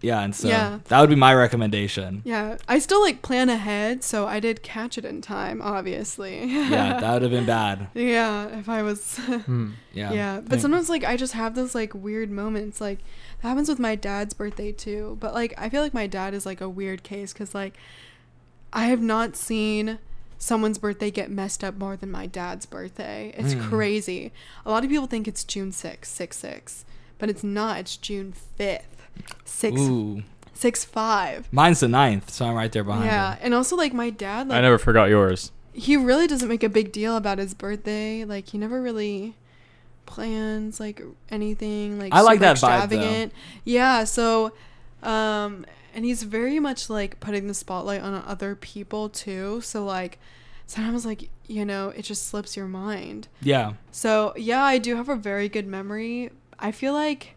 Yeah, and so Yeah. that would be my recommendation. Yeah, I still like plan ahead, so I did catch it in time, obviously. Yeah, that would have been bad. yeah, if I was. Hmm. Yeah. yeah, but Think- sometimes like I just have those like weird moments. Like that happens with my dad's birthday too. But like I feel like my dad is like a weird case because like I have not seen someone's birthday get messed up more than my dad's birthday. It's Hmm. crazy. A lot of people think it's June 6th, 6 6, but it's not. It's June 5th, 6 Ooh, 6 5. mine's the ninth, so I'm right there behind Yeah, you. and also like my dad, like I never forgot yours. he really doesn't make a big deal about his birthday. Like he never really plans like anything like I like that vibe, extravagant. Yeah, so um and he's very much like putting the spotlight on other people too. So like sometimes like, you know, it just slips your mind. Yeah. So, yeah, I do have a very good memory. I feel like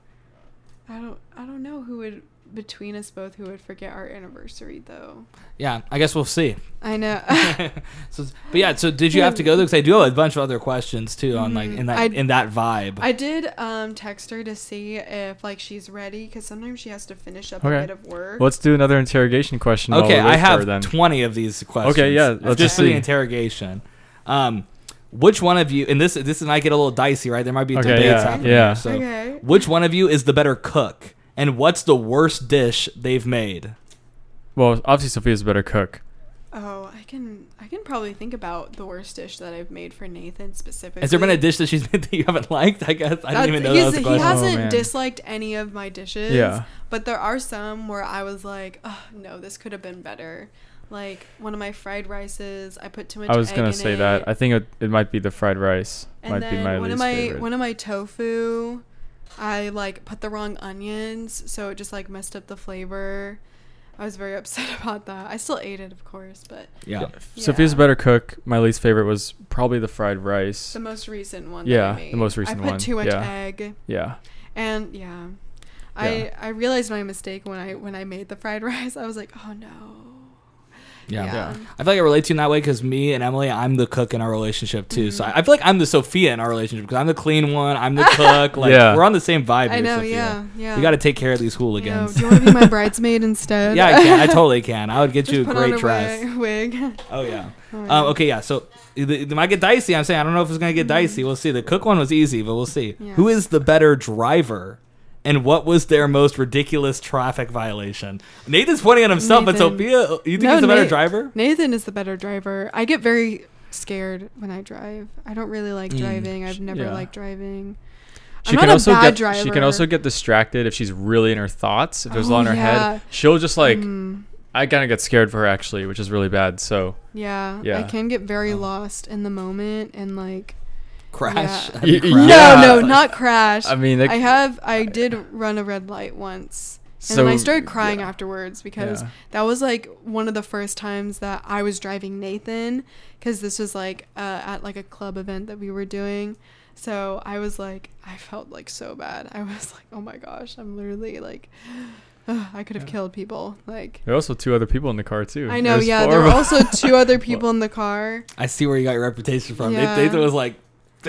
I don't I don't know who would between us both who would forget our anniversary though. Yeah, I guess we'll see. I know. so, but yeah, so did you have to go there? Because I do have a bunch of other questions too on like in that Mm-hmm. I- in that vibe. I did um text her to see if like she's ready because sometimes she has to finish up Okay. a bit of work. Let's do another interrogation question. okay, I for her have then. twenty of these questions. Okay, yeah, let's just for the see. interrogation. Um, which one of you? And this this might get a little dicey, right? There might be Okay, debates yeah, happening. yeah. here, so, Okay. which one of you is the better cook? And what's the worst dish they've made? Well, obviously Sophia's a better cook. Oh, I can I can probably think about the worst dish that I've made for Nathan specifically. Has there been a dish that she's made that you haven't liked? I guess I didn't even know that was a question. He hasn't Oh, disliked any of my dishes. Yeah. But there are some where I was like, oh, no, this could have been better. Like one of my fried rices, I put too much. I was egg gonna in say it. that. I think it, it might be the fried rice. And might then be my one least of my favorite. one of my tofu, I like put the wrong onions, so it just like messed up the flavor. I was very upset about that. I still ate it, of course, but yeah. Sophia's a better cook. My least favorite was probably the fried rice. the most recent one. Yeah, that I the most recent one. I put one, too much yeah. egg, yeah. and yeah, I I realized my mistake when I when I made the fried rice. I was like, oh no. Yeah. Yeah. I feel like I relate to you in that way because me and Emily, I'm the cook in our relationship too. So I I feel like I'm the Sophia in our relationship because I'm the clean one. I'm the cook. Like Yeah. we're on the same vibe. I here, know, Sophia. yeah, yeah. You got to take care of these You know, hooligans. do you want to be my bridesmaid instead? yeah, I can. I totally can. I would get Just you a great on a dress. Wig. wig. Oh yeah. Oh, Um, okay, yeah. So it, it might get dicey. I'm saying I don't know if it's gonna get dicey. We'll see. The cook one was easy, but we'll see. Mm-hmm. Yeah. Who is the better driver? And what was their most ridiculous traffic violation? Nathan's pointing at himself, but Sophia, you think No, he's a better Nate- driver? Nathan is the better driver. I get very scared when I drive. I don't really like Mm. driving. I've never Yeah. liked driving. She I'm can also a bad get driver. she can also get distracted if she's really in her thoughts. If there's a Oh, lot in her yeah. head, she'll just like Mm, I kind of get scared for her actually, which is really bad. So yeah, yeah. I can get very Oh. lost in the moment and like Crash. Yeah. Have you Y- Yeah. no, no, not crash. I mean, like, I have I did run a red light once. And so then I started crying yeah. afterwards because Yeah. that was like one of the first times that I was driving Nathan because this was like uh, at like a club event that we were doing. So I was like, I felt like so bad. I was like, oh my gosh, I'm literally like, ugh, I could have killed people. Like, There were also two other people in the car too. I know, There's yeah. There were also two other people in the car. I see where you got your reputation from. Yeah. Nathan was like,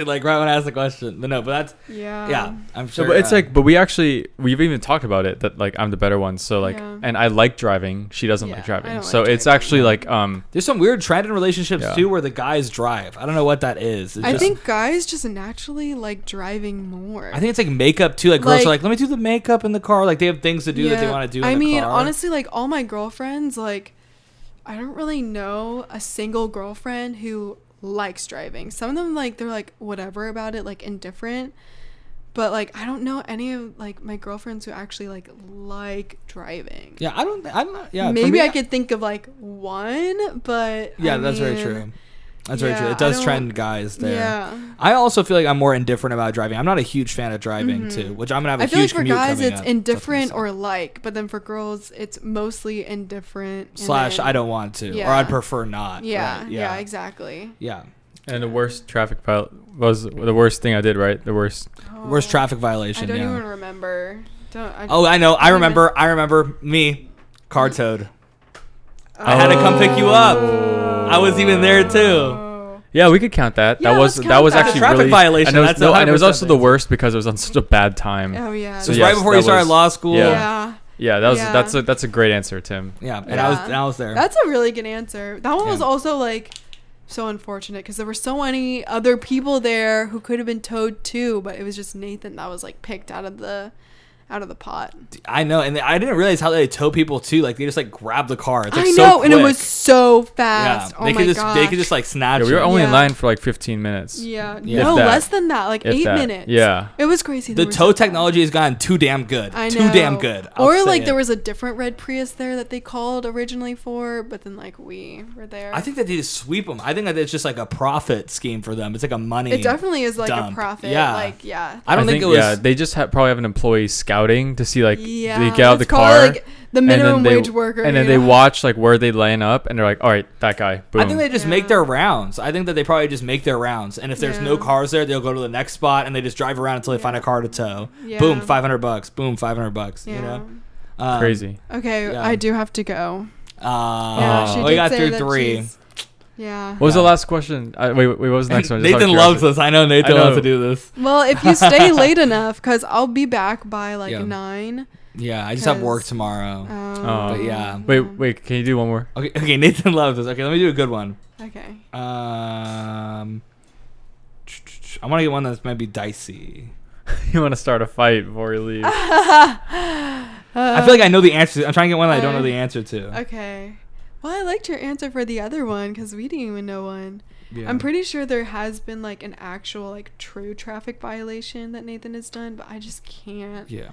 like right when I asked the question, but no, but that's Yeah. yeah. I'm So, sure. but it's uh, like, but we actually we've even talked about it that like I'm the better one. So like, Yeah. and I like driving. She doesn't Yeah, like driving. So like it's driving. actually like um there's some weird trend in relationships Yeah. too where the guys drive. I don't know what that is. It's I just- think guys just naturally like driving more. I think it's like makeup too. Like girls Like- are like, let me do the makeup in the car. Like they have things to do that they want to do. In I the mean, car. honestly, like all my girlfriends, like I don't really know a single girlfriend who likes driving. Some of them like they're like whatever about it, like indifferent. But like I don't know any of like my girlfriends who actually like like driving. Yeah, I don't. I'm not. Yeah, Maybe me, I could think of like one, but Yeah, I that's very true. That's very true. It does trend guys there. Yeah. I also feel like I'm more indifferent about driving. I'm not a huge fan of driving Mhm. too, which I'm gonna have a I feel like huge for commute guys coming it's up. indifferent That's what I'm or like, but then for girls it's mostly indifferent. and slash then- I don't want to, or I'd prefer not. Yeah, right? yeah, exactly. yeah. and the worst traffic pilot was the worst thing I did. Right, the worst. Worst Oh, traffic I violation. don't yeah. even remember. Don't. I, Oh, I know. I remember. I remember me, car towed. I had to come pick you up. I was even there too. Oh. Yeah, we could count that. Yeah, that was let's that count was that. actually Traffic really, violation, And it was, that's no, and it was 100% also the thing. worst because it was on such a bad time. Oh yeah. So it's yes, right before that you started was- law school. Yeah. yeah. Yeah, that was Yeah. that's a that's a great answer, Tim. Yeah, and I was and I was there. That's a really good answer. That one was Yeah. also like so unfortunate because there were so many other people there who could have been towed too, but it was just Nathan that was like picked out of the out of the pot. I know, and I didn't realize how they tow people too. Like they just like grab the car. It's like I so know, and it was so yeah. fast. Oh they my could just gosh. they could just like snatch. Yeah, we were it. only in line for like 15 minutes. Yeah, Yeah. no, that. less than that, like If eight that. minutes. Yeah. it was crazy. the tow so technology has gotten too damn good. I know. Too damn good. I'll or like it. there was a different red Prius there that they called originally for, but then like we were there. I think that they just sweep them. I think that it's just like a profit scheme for them. It's like a money. it definitely is like dump. a profit. Yeah. like yeah. I don't think, it was. Yeah, they just have, probably have an employee scouting to see like yeah, they get out of the car. like the minimum and then they, wage worker, and then you they watch like where they line up, and they're like, "All right, that guy." Boom. I think they just Yeah. make their rounds. I think that they probably just make their rounds, and if there's no cars there, they'll go to the next spot and they just drive around until they find a car to tow. Yeah. Boom, five hundred bucks. Boom, five hundred bucks. Yeah. You know, Um, Crazy. Okay, Yeah. I do have to go. Uh, yeah, she we got through three. she's- Yeah. What was the last question? I, wait, wait, what was the next one? Just Nathan loves curiosity. this. I know Nathan I know. wants to do this. Well, if you stay late enough, because I'll be back by like Yeah. nine. Yeah, I just have work 'Cause- tomorrow. Um, Oh. But yeah. Wait, wait. Can you do one more? Okay, okay, Nathan loves this. Okay, let me do a good one. Okay. Um, I want to get one that's maybe dicey. you want to start a fight before you leave? I feel like I know the answer. I'm trying to get one that I don't know Uh, the answer to. Okay. Well, I liked your answer for the other one because we didn't even know one. Yeah. I'm pretty sure there has been like an actual like true traffic violation that Nathan has done, but I just can't Yeah.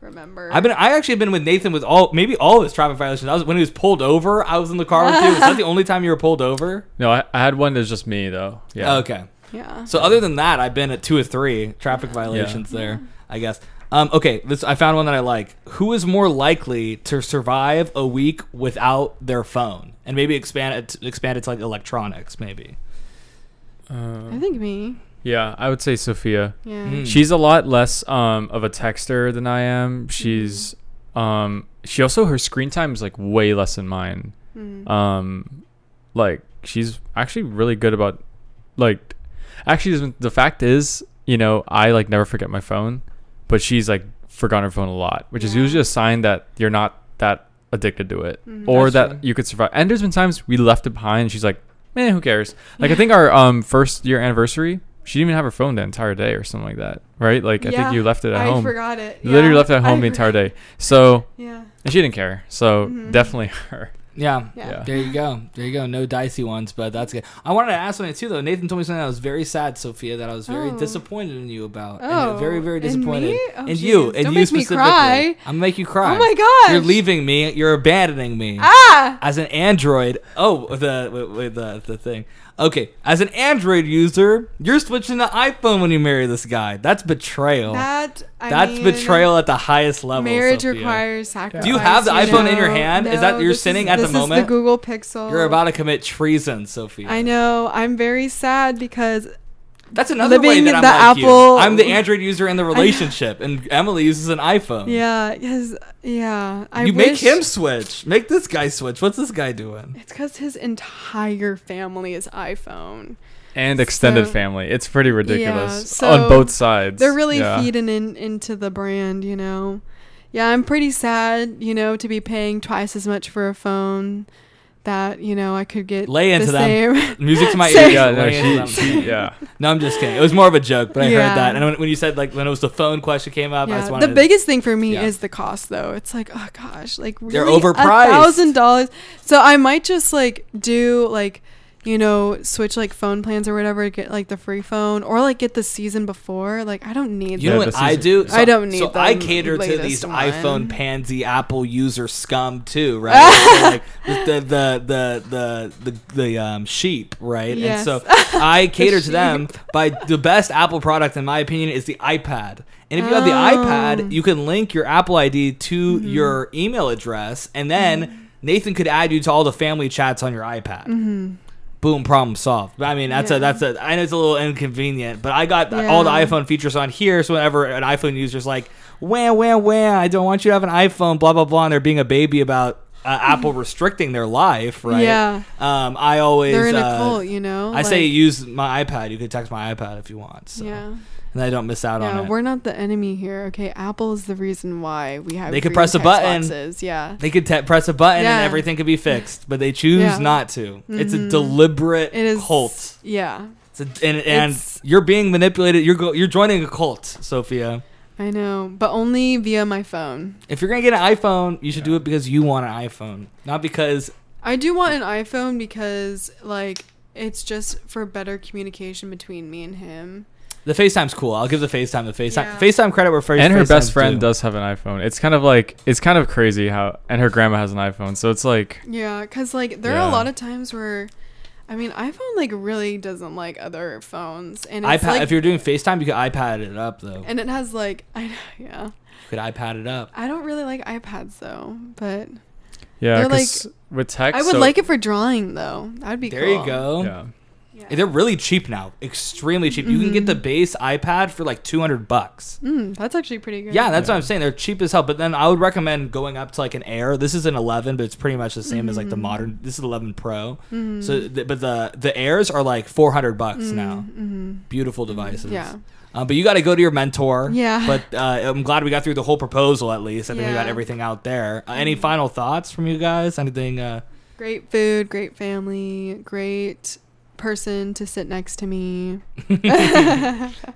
remember. I've been. I actually have been with Nathan with all maybe all of his traffic violations. I was when he was pulled over. I was in the car with you. Is that the only time you were pulled over? No, I, I had one that's just me though. Yeah. Okay. yeah. So other than that, I've been at two or three traffic violations there. I guess. Um, okay, this I found one that I like. Who is more likely to survive a week without their phone, and maybe expand it expand it to like electronics, maybe. I Uh, think me. yeah, I would say Sophia. Yeah. Mm. She's a lot less um of a texter than I am. She's um she also her screen time is like way less than mine. Mm. Um like she's actually really good about like actually the fact is, you know, I like never forget my phone, but she's like forgotten her phone a lot, which is Yeah. usually a sign that you're not that addicted to it Mhm. or That's that true. you could survive. And there's been times we left it behind and she's like, "Man, who cares?" Like I think our um first year anniversary, she didn't even have her phone the entire day or something like that, right? Like I Yeah, think you left it at home. I home. forgot it. You literally Yeah, left it at home I the entire forgot- day. So Yeah. and she didn't care. So Mhm. definitely her. Yeah. Yeah. Yeah. There you go. There you go. No dicey ones, but that's good. I wanted to ask something too, though. Nathan told me something that was very sad, Sophia, that I was very Oh. disappointed in you about. Oh, and very, very in disappointed. me? Oh, in you. And Don't you make me specifically. cry. I'm gonna make you cry. Oh my god. You're leaving me. You're abandoning me. Ah. As an Android, oh, the wait, wait, the the thing. Okay, as an Android user, you're switching to iPhone when you marry this guy. That's betrayal. That. I That's mean, betrayal at the highest level. Marriage Sophia. requires sacrifice. Do you have the iPhone in your hand? Is that- you're this sitting is- at the this moment? Is the Google Pixel. You're about to commit treason, Sophia. I know. I'm very sad because That's another way that I'm the like you. I'm the Android user in the relationship, and Emily uses an iPhone. yeah, yes, yeah. I you make him switch. Make this guy switch. What's this guy doing? It's because his entire family is iPhone. And extended So- family. It's pretty ridiculous so on both sides. They're really Yeah. feeding in into the brand, you know. Yeah, I'm pretty sad, you know, to be paying twice as much for a phone that you know I could get Lay into the them. same. Music to my Same. ears. Yeah, no, she, she, yeah. No, I'm just kidding. It was more of a joke, but I Yeah. heard that. And when, when you said like when it was the phone question came up, I just Yeah, wanted the biggest thing for me Yeah. is the cost, though. It's like, oh gosh, like They're overpriced. A thousand dollars. So I might just like do like, you know, switch like phone plans or whatever, get like the free phone, or like get the season before. Like I don't need. You know what I do? I don't need So I cater to these one. iPhone pansy Apple user scum too, right? so like the the the the the, the um, sheep, right? Yes. And so I cater to them by the best Apple product, in my opinion, is the iPad. And if you have the Oh. Mm-hmm. iPad, you can link your Apple ID to your email address, and then Nathan could add you to all the family chats on your iPad. Boom, problem solved. But I mean, that's a Mm-hmm. That's a. I know it's a little inconvenient, but I got all the iPhone features on here. So whenever an iPhone user's like, "Wah wah wah," I don't want you to have an iPhone, blah blah blah, and they're being a baby about uh, Apple restricting their life, right? Yeah. Um, I always They're in a uh, cult, you know. I say use my iPad. You could text my iPad if you want. So. Yeah. And I don't miss out Yeah, on it. we're not the enemy here. Okay, Apple is the reason why we have. They could press a button. boxes. Yeah. They could te- press a button Yeah. and everything could be fixed, but they choose Yeah. not to. It's a Mhm. deliberate It is cult. Yeah, It's a, and and It's- you're being manipulated. You're go, you're joining a cult, Sophia. I know, but only via my phone. If you're gonna get an iPhone, you should do it because you want an iPhone, not because I do want an iPhone because like it's just for better communication between me and him. The FaceTime's cool. I'll give the FaceTime the FaceTime Yeah. FaceTime credit where first And her best friend due. does have an iPhone. It's kind of like it's kind of crazy how and her grandma has an iPhone. So it's like Yeah, cuz like there are a lot of times where I mean, iPhone like really doesn't like other phones and it's iPad. like if you're doing FaceTime, you could iPad it up though. and it has like I know, yeah. You could iPad it up. I don't really like iPads though, but yeah, They're, 'cause with text I would so- like it for drawing though. That'd be There cool. you go. Yeah. Yeah. They're really cheap now, extremely cheap. You can get the Mm-hmm. base iPad for like 200 bucks. Mm, that's actually pretty good. Yeah, that's what I'm saying. They're cheap as hell. But then I would recommend going up to like an Air. This is an 11, but it's pretty much the same as like the Mm-hmm. modern. This is 11 Pro. So, th- but the the Airs are like 400 bucks now. Beautiful devices. Mm-hmm. Yeah. Um, but you got to go to your mentor. Yeah. But uh, I'm glad we got through the whole proposal at least. I think we got everything out there. Uh, any final thoughts from you guys? Anything? Uh, Great food, great family, great person to sit next to me.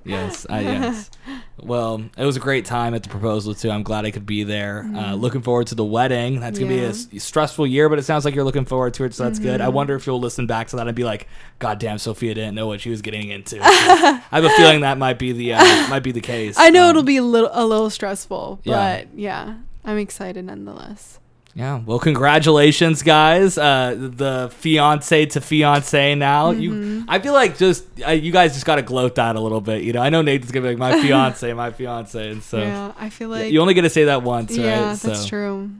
yes. Uh, yes. Well, it was a great time at the proposal too. I'm glad I could be there. Uh, looking forward to the wedding. That's gonna be a Mm-hmm. Yeah. stressful year, but it sounds like you're looking forward to it, so that's good. Mm-hmm. I wonder if you'll listen back to that and be like, "God damn, Sophia didn't know what she was getting into." I have a feeling that might be the uh, might be the case. I know Um, it'll be a little a little stressful, Yeah. but yeah, I'm excited nonetheless. Yeah. Well, congratulations, guys. Uh, the fiance to fiance now. Mm-hmm. You, I feel like just uh, you guys just got to gloat that a little bit. You know, I know Nathan's gonna be like my fiance, my fiance, and so yeah, I feel like you only get to say that once, yeah, right? that's so, true.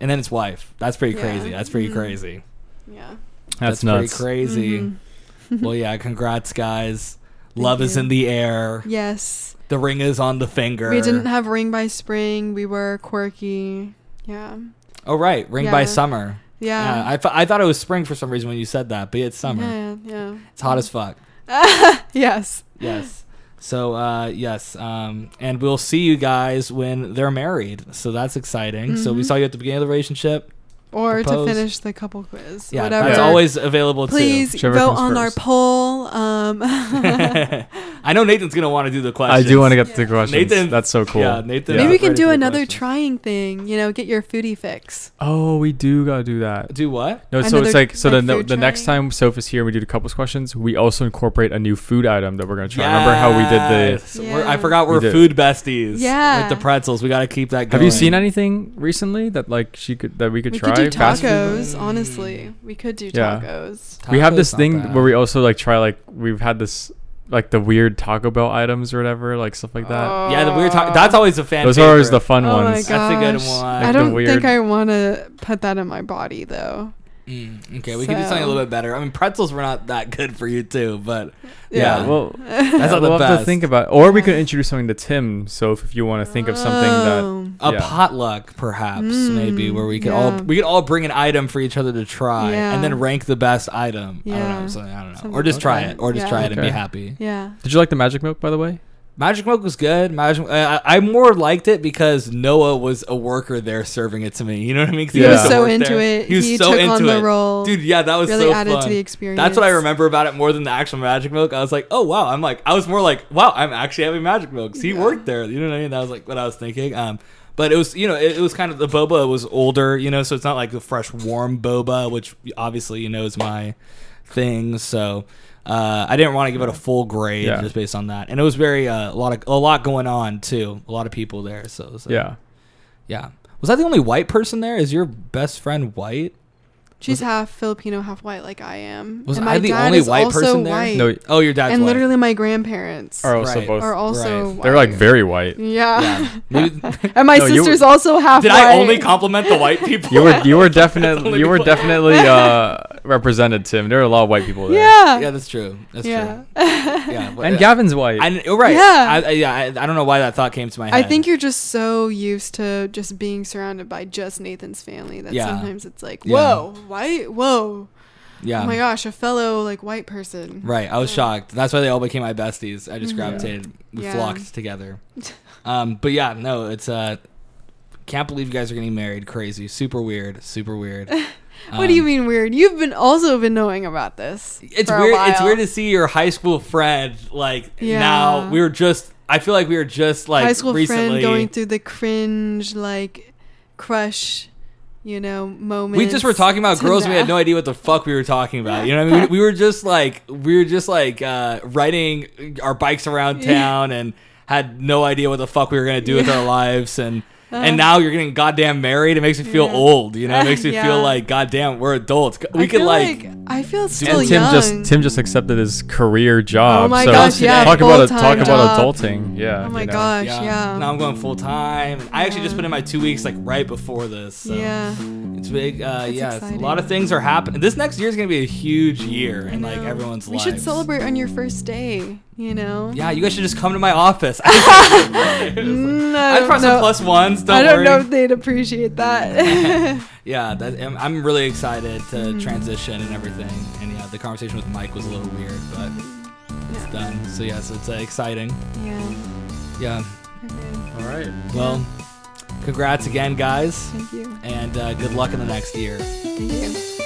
And then it's wife. That's pretty Yeah. crazy. That's pretty Mhm. crazy. Yeah. That's, pretty nuts. crazy. Mhm. well, yeah. Congrats, guys. Thank Love is in the air. Yes. The ring is on the finger. We didn't have ring by spring. We were quirky. Yeah. Oh right, ring by summer. Yeah. I, th- I thought it was spring for some reason when you said that, but it's summer. Yeah, yeah. It's hot as fuck. Yes. Yes. So uh, yes, um, and we'll see you guys when they're married. So that's exciting. So we Mhm. saw you at the beginning of the relationship. Or Propose. to finish the couple quiz. Yeah, Whatever. that's always available Please Whichever vote comes on our poll. Um. I know Nathan's gonna want to do the questions. I do want to get to the questions. Nathan- That's so cool. yeah, Nathan- maybe Yeah. we can do another questions. trying thing. You know, get your foodie fix. Oh, we do gotta do that. Do what? No, so it's like so like, the food the next time Soph is here, we do the couples questions. We also incorporate a new food item that we're gonna try. Remember how we did the? Yes. We're- I forgot We we're did. food besties. Yeah. With the pretzels, we got to keep that going. Have you seen anything recently that like she could that we could we try? could do tacos. Honestly, we could do Yeah. tacos. We have Tacos, this not thing bad. where we also like try like we've had this like the weird Taco Bell items or whatever, like stuff like that. Oh. Yeah, the weird talk. That's always a fan. Those are always the favorite. fun oh my ones. gosh. That's a good one. I Like the don't weird- think I want to put that in my body though. Mm, okay, we can do something a little bit better. I mean, pretzels were not that good for you too, but Yeah, Yeah. well, that's not the we'll have to think about. Or we could introduce something to Tim. So if, if you want to think of something that Oh. a Yeah. potluck perhaps maybe Mm, where we could all we could all bring an item for each other to try Yeah. and then rank the best item. I don't know. Yeah. So, I don't know. Or just like try it. Or just Yeah. try it and be happy. Yeah. Did you like the magic milk, by the way? Magic Milk was good. Magic. I I more liked it because Noah was a worker there serving it to me. You know what I mean? He Yeah. was so into there. it. He was He so took into on the it. role. Dude, yeah, that was really so added fun. to the experience. That's what I remember about it more than the actual Magic Milk. I was like, oh wow, I'm like, I was more like, wow, I'm actually having Magic Milk. he Yeah. worked there. You know what I mean? That was like what I was thinking. Um, but it was, you know, it, it was kind of the boba was older, you know, so it's not like the fresh, warm boba, which obviously you know is my thing. So uh, I didn't want to give it a full grade Yeah. just based on that, and it was very uh, a lot of a lot going on too, a lot of people there. So, it was, uh, Yeah. yeah. Was I the only white person there? Is your best friend white? She's half Filipino, half white, like I am. Was and I my the dad only is white person there? white. No, Oh, your dad's and white. literally, my grandparents are also Right. both. are also. Right. White. they're like very white. Yeah. Yeah. And my No, you- sister's also half did white. I only compliment the white people? You were you were definitely you were definitely uh, represented, Tim. There are a lot of white people there. Yeah. yeah, that's true. That's yeah. true. Yeah, but- And Gavin's white. I, you're right. Yeah. I, I, yeah. I, I don't know why that thought came to my head. I think you're just so used to just being surrounded by just Nathan's family that Yeah. sometimes it's like, Yeah. whoa, white, whoa, Yeah. oh my gosh, a fellow like white person. Right. I was shocked. That's why they all became my besties. I just Mhm. gravitated. We Yeah. flocked together. Um. But yeah. No. It's uh. Can't believe you guys are getting married. Crazy. Super weird. Super weird. What do you Um, mean weird? You've been also been knowing about this. It's weird. It's weird to see your high school friend like Yeah. now. We were just. I feel like we were just like high school recently. friend going through the cringe like crush, you know, moment. we just were talking about girls. and We had no idea what the fuck we were talking about. You know, what I mean, we, we were just like we were just like uh, riding our bikes around town and had no idea what the fuck we were gonna do with our lives. And And now you're getting goddamn married. It makes me feel Yeah. old. You know, it makes me Yeah. feel like goddamn we're adults. We I could like, like I feel still and Tim young. just Tim just accepted his career job. Oh my so gosh, yeah, talk about a, full-time talk about adulting. Yeah. oh my you know. gosh, yeah. Now I'm going full time. I actually just put in my two weeks like right before this. So yeah. It's big. Uh, That's yeah, it's- a lot of things are happening. This next year is gonna be a huge year I in like know. everyone's We lives. should celebrate on your first day. You know. Yeah, you guys should just come to my office. Mm, I I don't probably some know. plus ones. Don't I don't worry. know if they'd appreciate that. Yeah, that, I'm, I'm really excited to Mm-hmm. transition and everything. And yeah, the conversation with Mike was a little weird, but it's done. So yeah, so it's uh, exciting. yeah. Yeah. Okay. All right. Well, congrats again, guys, Thank you. and uh, good luck in the next year. Thank you.